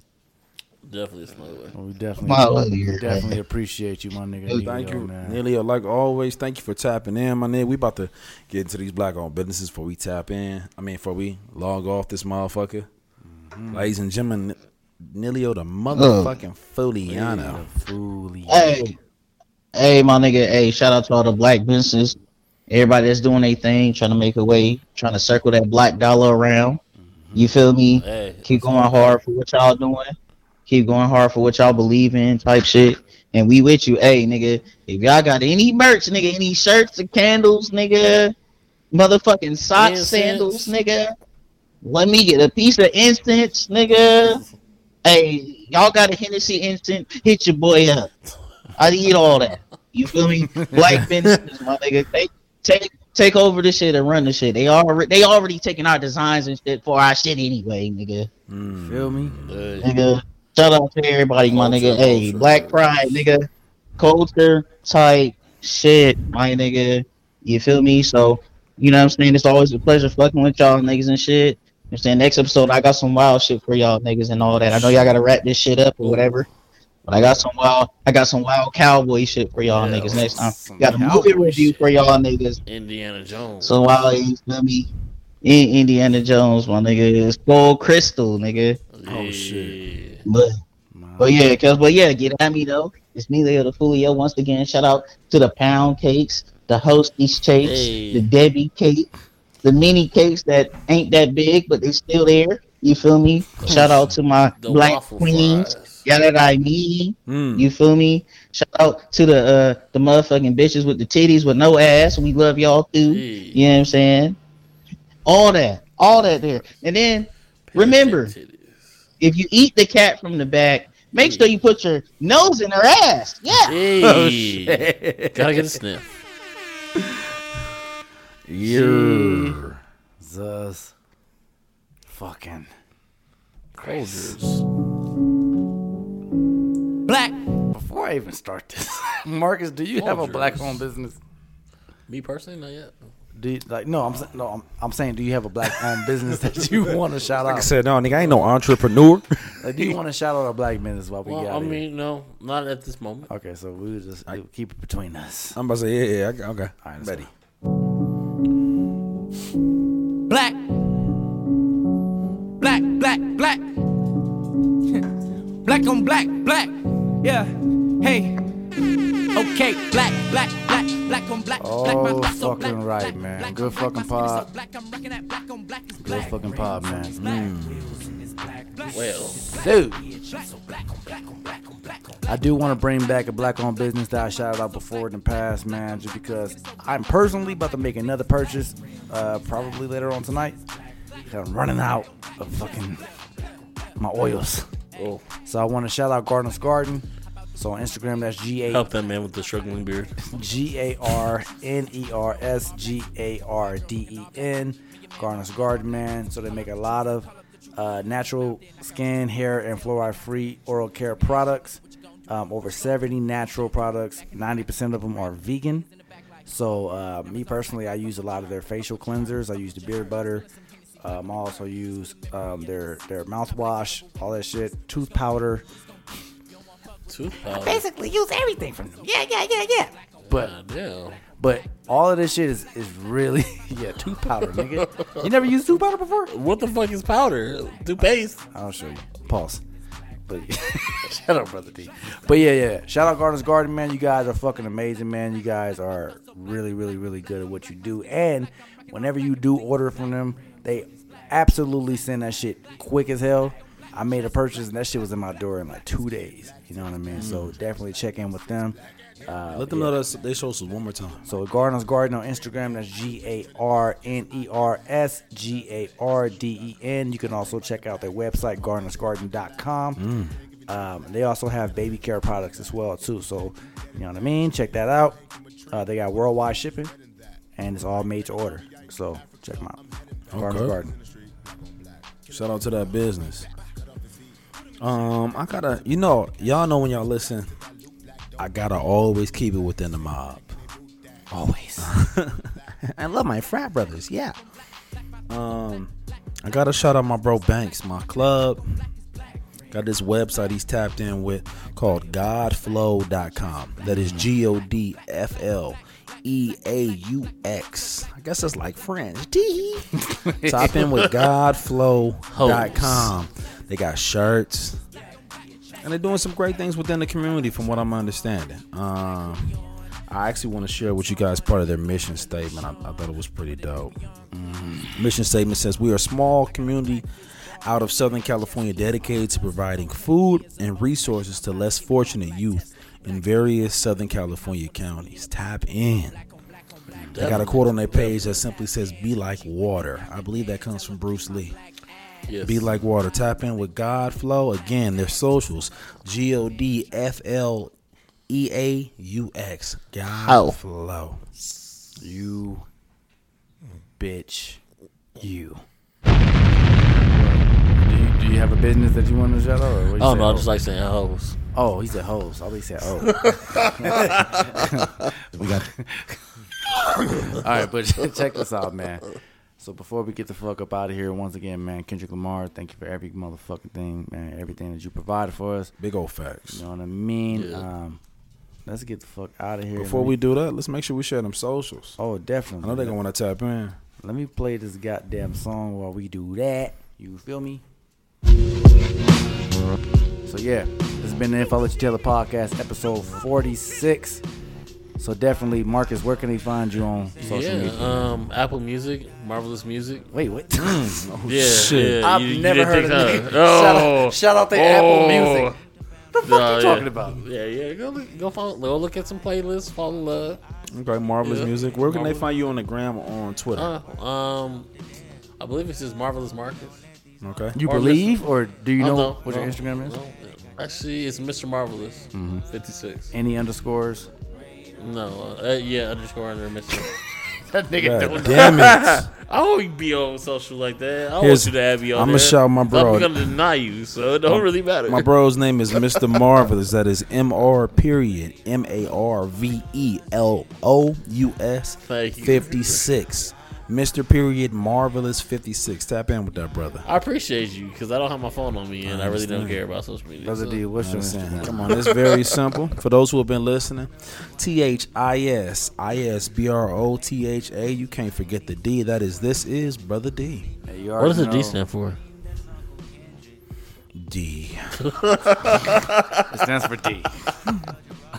Definitely a smuggler. Well, we definitely, My love you, we definitely appreciate you, my nigga. Thank you, man. Nearly like always. Thank you for tapping in, my nigga. We about to get into these black owned businesses before we tap in. I mean, before we log off this motherfucker. Mm-hmm. Ladies and gentlemen, Nilio the motherfucking Fuliano. Fooly. Hey, hey, my nigga. Hey, shout out to all the black businesses. Everybody that's doing their thing, trying to make a way, trying to circle that black dollar around. You mm-hmm. feel me? Hey, Keep going hard for what y'all doing. Keep going hard for what y'all believe in, type shit. And we with you, hey nigga. If y'all got any merch, nigga, any shirts or candles, nigga, motherfucking socks, Incense. sandals, nigga. Let me get a piece of incense, nigga. Hey, y'all got a Hennessy instant? Hit your boy up. I need all that. You feel me? Black businesses, my nigga. They take take over the shit and run the shit. They already they already taking our designs and shit for our shit anyway, nigga. Hmm. Feel me? hey. Nigga, shout out to everybody, my nigga. Hey. Black Pride, nigga. Culture type shit, my nigga. You feel me? So, you know what I'm saying? It's always a pleasure fucking with y'all niggas and shit. You know I'm saying? Next episode, I got some wild shit for y'all niggas and all that. I know y'all gotta wrap this shit up or whatever. But I got some wild, I got some wild cowboy shit for y'all Yeah, niggas next time. Got a movie review for y'all niggas. Indiana Jones. So wild, you feel me? In Indiana Jones, my nigga. It's Gold Crystal, nigga. oh shit. But but yeah, cause but yeah, get at me though. It's me, Leo the Fulio. Once again, shout out to the pound cakes, the hosties cakes, Hey. the Debbie cake, the mini cakes that ain't that big but they still there. You feel me? Shout out to my The black queens. fries. Yeah, that I mean. Mm. You feel me? Shout out to the uh the motherfucking bitches with the titties with no ass. We love y'all too. You know what I'm saying? All that, all that there. And then remember, Titties. If you eat the cat from the back, make sure you put your nose in her ass. Yeah. Oh, hey. Gotta get a sniff. Yeah. Zus. Fucking. Folgers. Black. Before I even start this, Marcus, do you have a Folgers. black-owned business? Me personally, not yet. Do you, like no? I'm no. I'm, I'm saying, do you have a black-owned business that you want to shout out? I said, no, nigga, I ain't no entrepreneur. Like, do you want to shout out a black business while we Well, got I it? mean, no, not at this moment. Okay, so we'll just we'll keep it between us. I'm about to say, yeah, yeah, I got- okay. All right, Ready. Black. Black, black, black. black on black, black. Yeah. Hey. Okay, black, black, black, black on black. black, Oh, my so black, fucking right, black, man. black Good black, fucking my skin is pod. black, I'm rocking that black on black Good black. fucking pod, man. Mm. Well, Dude, I do want to bring back a black-owned business that I shouted out before in the past, man. Just because I'm personally about to make another purchase, uh, probably later on tonight. I'm running out of fucking my oils. oh, So I want to shout out Garners Garden. So on Instagram, that's G A help that man with the struggling beard. G A R N E R S G A R D E N. Garners Garden, man. So they make a lot of uh, natural skin, hair, and fluoride free oral care products. Um, over 70 natural products. 90% of them are vegan. So, uh, me personally, I use a lot of their facial cleansers. I use the beard butter. Um, I also use um, their their mouthwash, all that shit, tooth powder. Tooth uh, powder. Basically, use everything from them. Yeah, yeah, yeah, yeah. But God damn. but all of this shit is, is really yeah tooth powder, nigga. You never used tooth powder before? What the fuck is powder? Toothpaste. I'll show you. Pause. But shout out, brother D. But yeah, yeah. Shout out Garner's Garden, man. You guys are fucking amazing, man. You guys are really, really, really good at what you do. And whenever you do order from them, they absolutely send that shit quick as hell. I made a purchase and that shit was in my door in like two days. You know what I mean? So definitely check in with them. Uh, Let them yeah. know that's they us one more time. So Garners Garden on Instagram. That's G A R N E R S G A R D E N. You can also check out their website garnersgarden.com. Um, they also have baby care products as well too. So you know what I mean. Check that out. Uh, they got worldwide shipping, and it's all made to order. So check them out. Garners Okay. Garden. Shout out to that business. Um, I gotta, you know, y'all know when y'all listen, I gotta always keep it within the mob. Always. I love my frat brothers. Yeah. Um, I gotta shout out my bro Banks, my club. Got this website he's tapped in with called Godfleaux.com. That is G O D F L E A U X. I guess it's like French. D. Tap in with Godfleaux.com. They got shirts. And they're doing some great things within the community from what I'm understanding. Um, I actually want to share with you guys part of their mission statement. I, I thought it was pretty dope. Mission statement says we are a small community out of Southern California dedicated to providing food and resources to less fortunate youth in various Southern California counties. Tap in. They got a quote on their page that simply says, Be like water. I believe that comes from Bruce Lee. Yes. Be like water. Tap in with God Fleaux. Again, their socials G O D F L E A U X. God Oh. Flow. You bitch. You. Do you, do you have a business that you want to shout out? Or what you Oh no, I just like saying hoes. Oh, he said hoes. I always said oh. We got All right, but check this out, man. So before we get the fuck up out of here, once again, man, Kendrick Lamar, thank you for every motherfucking thing, man, everything that you provided for us. Big old facts. You know what I mean? Yeah. Um, let's get the fuck out of here. Before Let we do that, let's make sure we share them socials. oh, definitely. I know they're gonna want to tap in. Let me play this goddamn song while we do that. You feel me? So yeah, this has been the If I Let You Tell the podcast, episode forty-six. So definitely, Marcus, where can they find you on social yeah, media? um, Apple Music, Marvelous Music. Wait, what? Oh, yeah, shit. yeah. I've you- you never didn't heard of so. it. Shout out- Oh, shout out to Apple Music. What the fuck Nah, you yeah. talking about? Yeah, yeah. Go look, go follow, go look at some playlists. Follow. in love. Okay, marvelous Yeah. music. Where can Marvelous. they find you on the gram or on Twitter? Uh, um, I believe it's just Marvelous Marcus. okay. You Or believe, or do you Oh, know no, what your Instagram is? no. Actually, it's Mr. Marvelous, Mhm. 56. Any underscores? No, uh, yeah, underscore under Mr. That nigga God don't know. damn it. I won't be on social like that. I don't Here's- want you to have me on I'ma shout my bro. I'm gonna deny you, so it don't really matter. My bro's name is Mr. Marvelous. That is M R period M A R V E L O U S Thank you. 56. Mr. Period Marvelous 56. Tap in with that brother. I appreciate you because I don't have my phone on me and I, really don't care about social media. Brother so- D, what's your Understand. Instagram? Come on, it's very simple. For those who have been listening, T H I S I S B R O T H A. You can't forget the D. That is, this is Brother D. Hey, you What does the D stand for? D. It stands for D.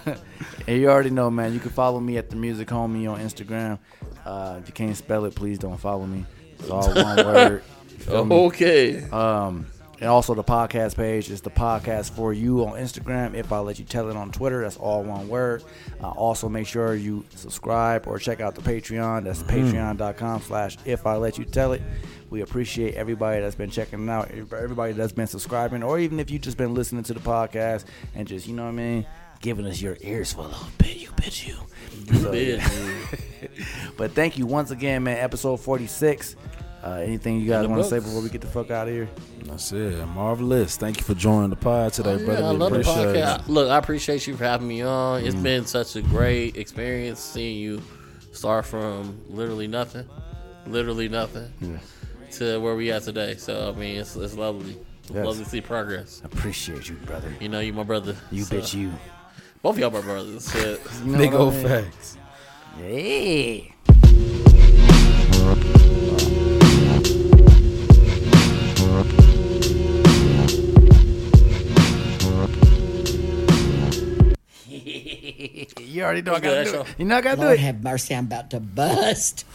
and you already know, man. You can follow me at the Music Homie on Instagram. Uh, if you can't spell it, please don't follow me. It's all one word. You feel me? Okay. Um, and also the podcast page is the podcast for you on Instagram. If I let you tell it on Twitter, that's all one word. Uh, also, make sure you subscribe or check out the Patreon. That's patreon.com slash if I let you tell it. We appreciate everybody that's been checking out, everybody that's been subscribing, or even if you just been listening to the podcast and just, you know what I mean, giving us your ears for a little bit. You bitch, you. So, Yeah, but thank you once again, man. Episode 46. Uh, anything you guys want to say before we get the fuck out of here? That's it. Marvelous. Thank you for joining the pod today, Oh, brother. I We love the appreciate podcast. it. Look, I appreciate you for having me on. Mm. It's been such a great experience seeing you start from literally nothing, literally nothing, to where we at today. So I mean, it's, it's lovely. Yes. lovely to see progress. Appreciate you, brother. You know, you my brother. You So, bitch, you. Both of y'all my brothers. Shit. You know Big what I old mean? facts. Hey. you already know I Okay, gotta do it. You know I gotta do Lord it. have mercy, I'm about to bust.